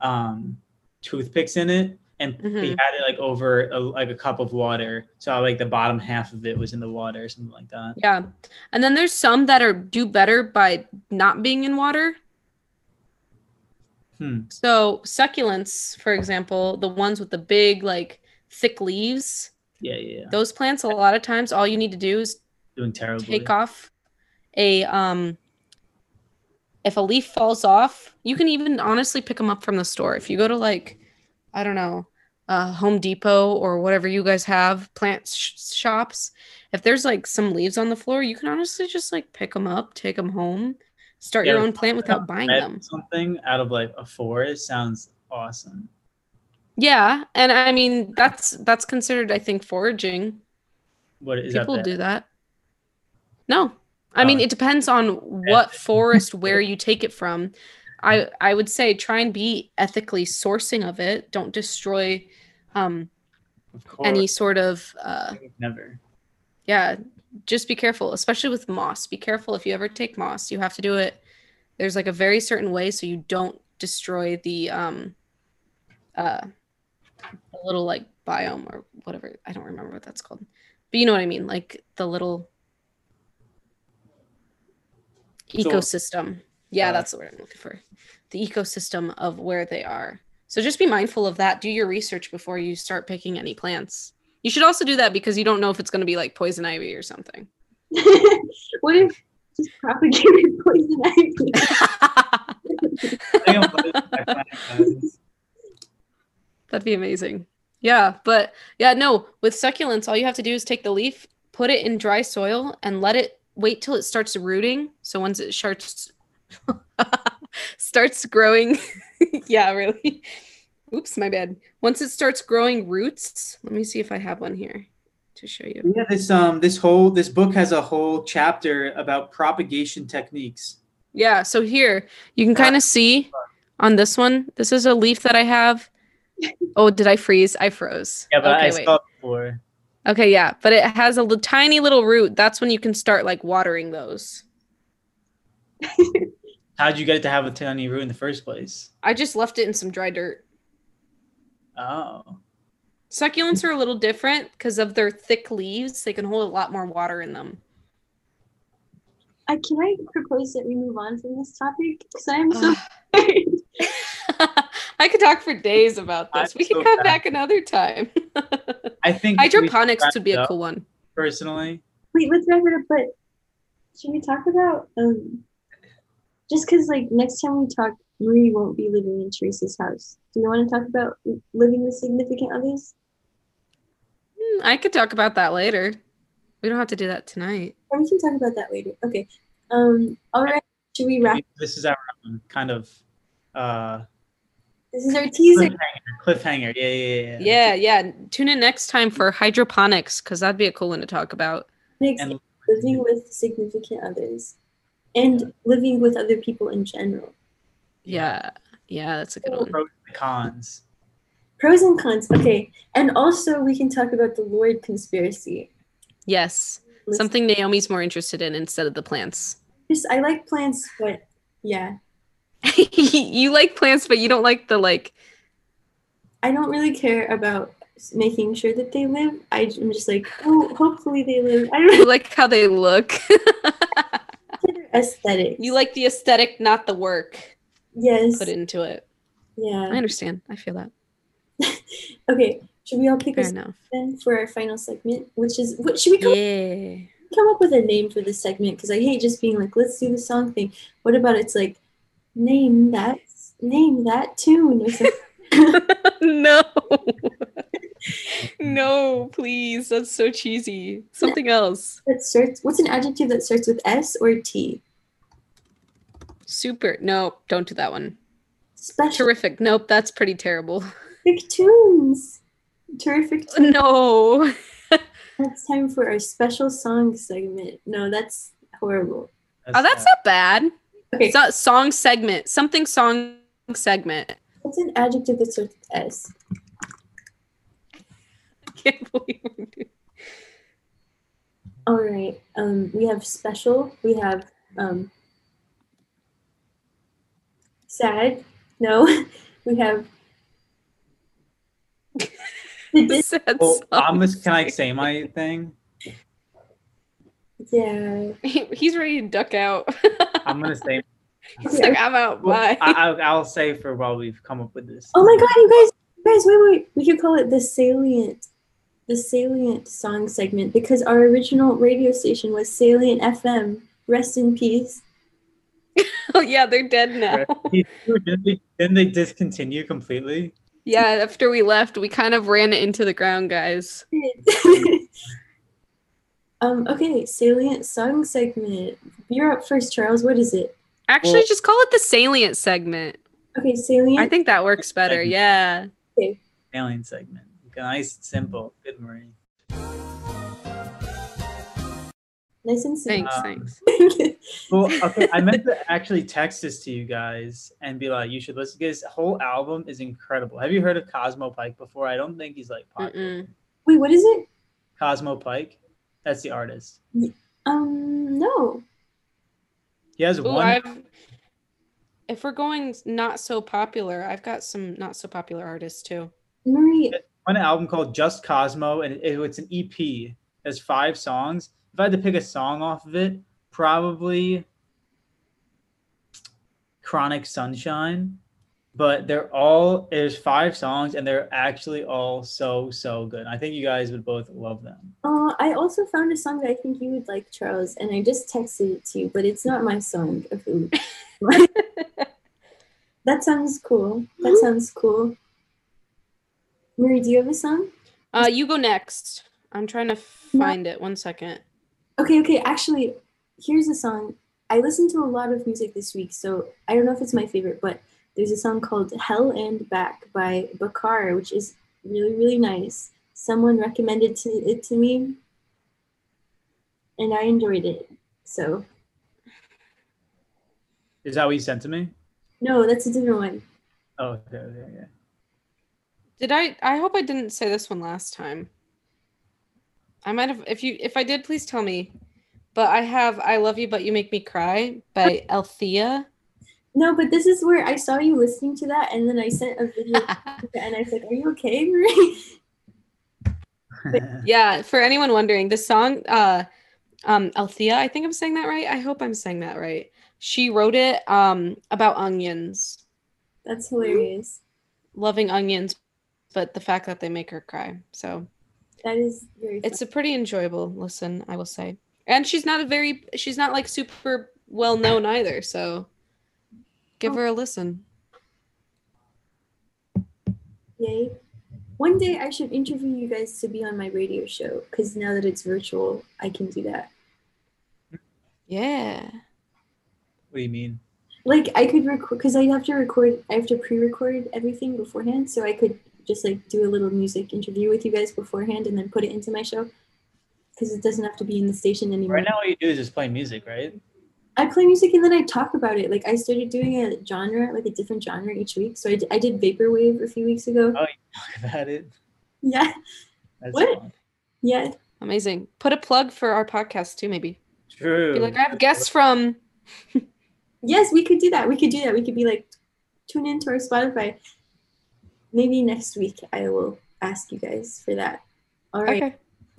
um toothpicks in it, and he Mhm. had it like over a, like a cup of water. So like the bottom half of it was in the water or something like that. Yeah. And then there's some that are do better by not being in water. Hmm. So succulents, for example, the ones with the big, like thick leaves, Yeah, yeah, those plants, a lot of times all you need to do is Doing terribly. take off a um if a leaf falls off you can even honestly pick them up from the store if you go to like i don't know uh home depot or whatever you guys have plant sh- shops. If there's like some leaves on the floor you can honestly just like pick them up take them home start your own plant without buying them. Something out of like a forest sounds awesome. yeah and i mean that's that's considered i think foraging. What is people that? do that. No. I mean Oh. it depends on what forest where you take it from i i would say try and be ethically sourcing of it. Don't destroy um any sort of uh Never. yeah just be careful especially with moss. Be careful if you ever take moss you have to do it. There's like a very certain way so you don't destroy the um uh a little like biome or whatever. I don't remember what that's called. But you know what i mean like the little So- ecosystem yeah Uh, that's the word i'm looking for the ecosystem of where they are so just be mindful of that do your research before you start picking any plants you should also do that because you don't know if it's going to be like poison ivy or something what if just propagated poison ivy? I think I'm putting my plant guys. That'd be amazing. Yeah, but yeah, no, with succulents, all you have to do is take the leaf, put it in dry soil, and let it wait till it starts rooting. So once it starts starts growing, yeah, really. Oops, my bad. Once it starts growing roots, let me see if I have one here to show you. Yeah, this um this whole this book has a whole chapter about propagation techniques. Yeah, so here you can kind of see on this one. This is a leaf that I have. Oh, did I freeze? I froze. Yeah, but okay, I wait. saw before. Okay, yeah, but it has a li- tiny little root. That's when you can start like watering those. How'd you get it to have a tiny root in the first place? I just left it in some dry dirt. Oh. Succulents are a little different because of their thick leaves. They can hold a lot more water in them. I can I propose that we move on from this topic because I'm so I could talk for days about this. I'm we can so come bad. back another time. I think Hydroponics wrap would be a cool one. personally. Wait, let's wrap it up. But should we talk about um? Just because like next time we talk, Marie won't be living in Teresa's house. Do you want to talk about living with significant others? Hmm, I could talk about that later. We don't have to do that tonight. Or we can talk about that later. Okay. Um. All right. Should we wrap? This is our um, kind of uh This is our teaser. cliffhanger. cliffhanger. Yeah, yeah, yeah. Yeah, yeah. Tune in next time for hydroponics because that'd be a cool one to talk about. Next, And living with significant others, and living with other people in general. Yeah, yeah, that's a good one. pros and cons. Pros and cons. Okay. And also, we can talk about the Lorde conspiracy. Yes, Let's- something Naomi's more interested in instead of the plants. Just, I like plants, but yeah, you like plants, but you don't like the like. I don't really care about making sure that they live. I, am just like, oh, hopefully they live. I don't You like how they look. consider aesthetics. You like the aesthetic, not the work yes. put into it. Yeah. I understand. I feel that. Okay. Should we all pick a Fair enough. then for our final segment? Which is what should we come, Yeah. come up with a name for this segment? Because I hate just being like, let's do the song thing. What about it's like name that name that tune or something? no. no, please. That's so cheesy. Something else. that starts what's an adjective that starts with S or T? Super. No, don't do that one. Special Terrific. Nope, that's pretty terrible. tunes. Terrific tunes. No. It's time for our special song segment. No, that's horrible. Oh, that's not bad. Okay, So, song segment. Something song segment. what's an adjective that starts with S? I can't believe we do- All right. Um, we have special. We have um, sad. No, we have. the sad Well, I'm just, can I say my thing? yeah. He- He's ready to duck out. I'm gonna say. He's like, I'm out. Well, Bye. I, I'll, I'll say for while we've come up with this. Oh my God, you guys, you guys, wait, wait. We could call it the salient, the salient song segment because our original radio station was Salient FM. Rest in peace. oh, yeah, they're dead now. Didn't they, didn't they discontinue completely? Yeah, after we left, we kind of ran it into the ground, guys. um. Okay, salient song segment. You're up first, Charles. What is it? Actually, Well- just call it the salient segment. Okay, salient. I think that works better. Segment. Yeah. Salient segment. Nice, simple. Good, Marie. nice and simple. Thanks. Um, thanks. Well, okay, I meant to actually text this to you guys and be like, you should listen. This whole album is incredible. Have you heard of Cosmo Pyke before? I don't think he's like popular. Mm-mm. Wait, what is it? Cosmo Pyke. That's the artist. Um, no. He has Ooh, one. I've. If we're going not so popular, I've got some not so popular artists too. Marie, one album called Just Cosmo, and it, it's an EP. There's five songs. If I had to pick a song off of it, probably Chronic Sunshine. But they're all there's five songs, and they're actually all so so good. I think you guys would both love them. uh, I also found a song that I think you would like, Charles, and I just texted it to you, but it's not my song. That sounds cool. That sounds cool. Marie, do you have a song? Uh, you go next. I'm trying to find it. One second. Okay, okay. Actually, here's a song. I listened to a lot of music this week, so I don't know if it's my favorite, but there's a song called Hell and Back by Bakar, which is really, really nice. Someone recommended to, it to me, and I enjoyed it. So, Is that what you sent to me? no, that's a different one. Oh, okay, okay, yeah. Did I? I hope I didn't say this one last time. I might have. If you, if I did, please tell me. But I have "I Love You, But You Make Me Cry" by Althea. No, but this is where I saw you listening to that, and then I sent a video, and I was like, "Are you okay, Marie?" yeah, for anyone wondering, the song, uh, um, Althea, I think I'm saying that right. I hope I'm saying that right. She wrote it um about onions, That's hilarious. loving onions, but the fact that they make her cry. So That is very. it's a pretty enjoyable listen, I will say. And she's not a very, she's not like super well known either. So give oh. her a listen. Yay. One day I should interview you guys to be on my radio show because now that it's virtual, I can do that. Yeah. What do you mean? Like I could record because I have to record, I have to pre-record everything beforehand, so I could just like do a little music interview with you guys beforehand and then put it into my show because it doesn't have to be in the station anymore. Right now, all you do is just play music, right? I play music and then I talk about it. Like I started doing a genre, like a different genre each week. So I, d- I did vaporwave a few weeks ago. Oh, Talk about it. Yeah, That's What? fun. yeah. Amazing. Put a plug for our podcast too, maybe. True. Be like, I have guests from. Yes, we could do that. We could do that. We could be like, tune into our Spotify. Maybe next week I will ask you guys for that. All right. Okay.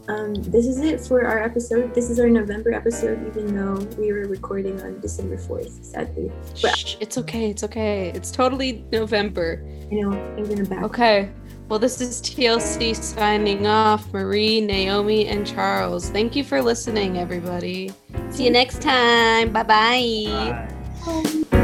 Um, this is it for our episode. This is our November episode, even though we were recording on December 4th, sadly. But Shh, it's okay. It's okay. It's totally November. I know I'm gonna back. Okay. Well, this is TLC signing off. Marie, Naomi, and Charles. Thank you for listening, everybody. See you next time. Bye-bye. Bye. Bye.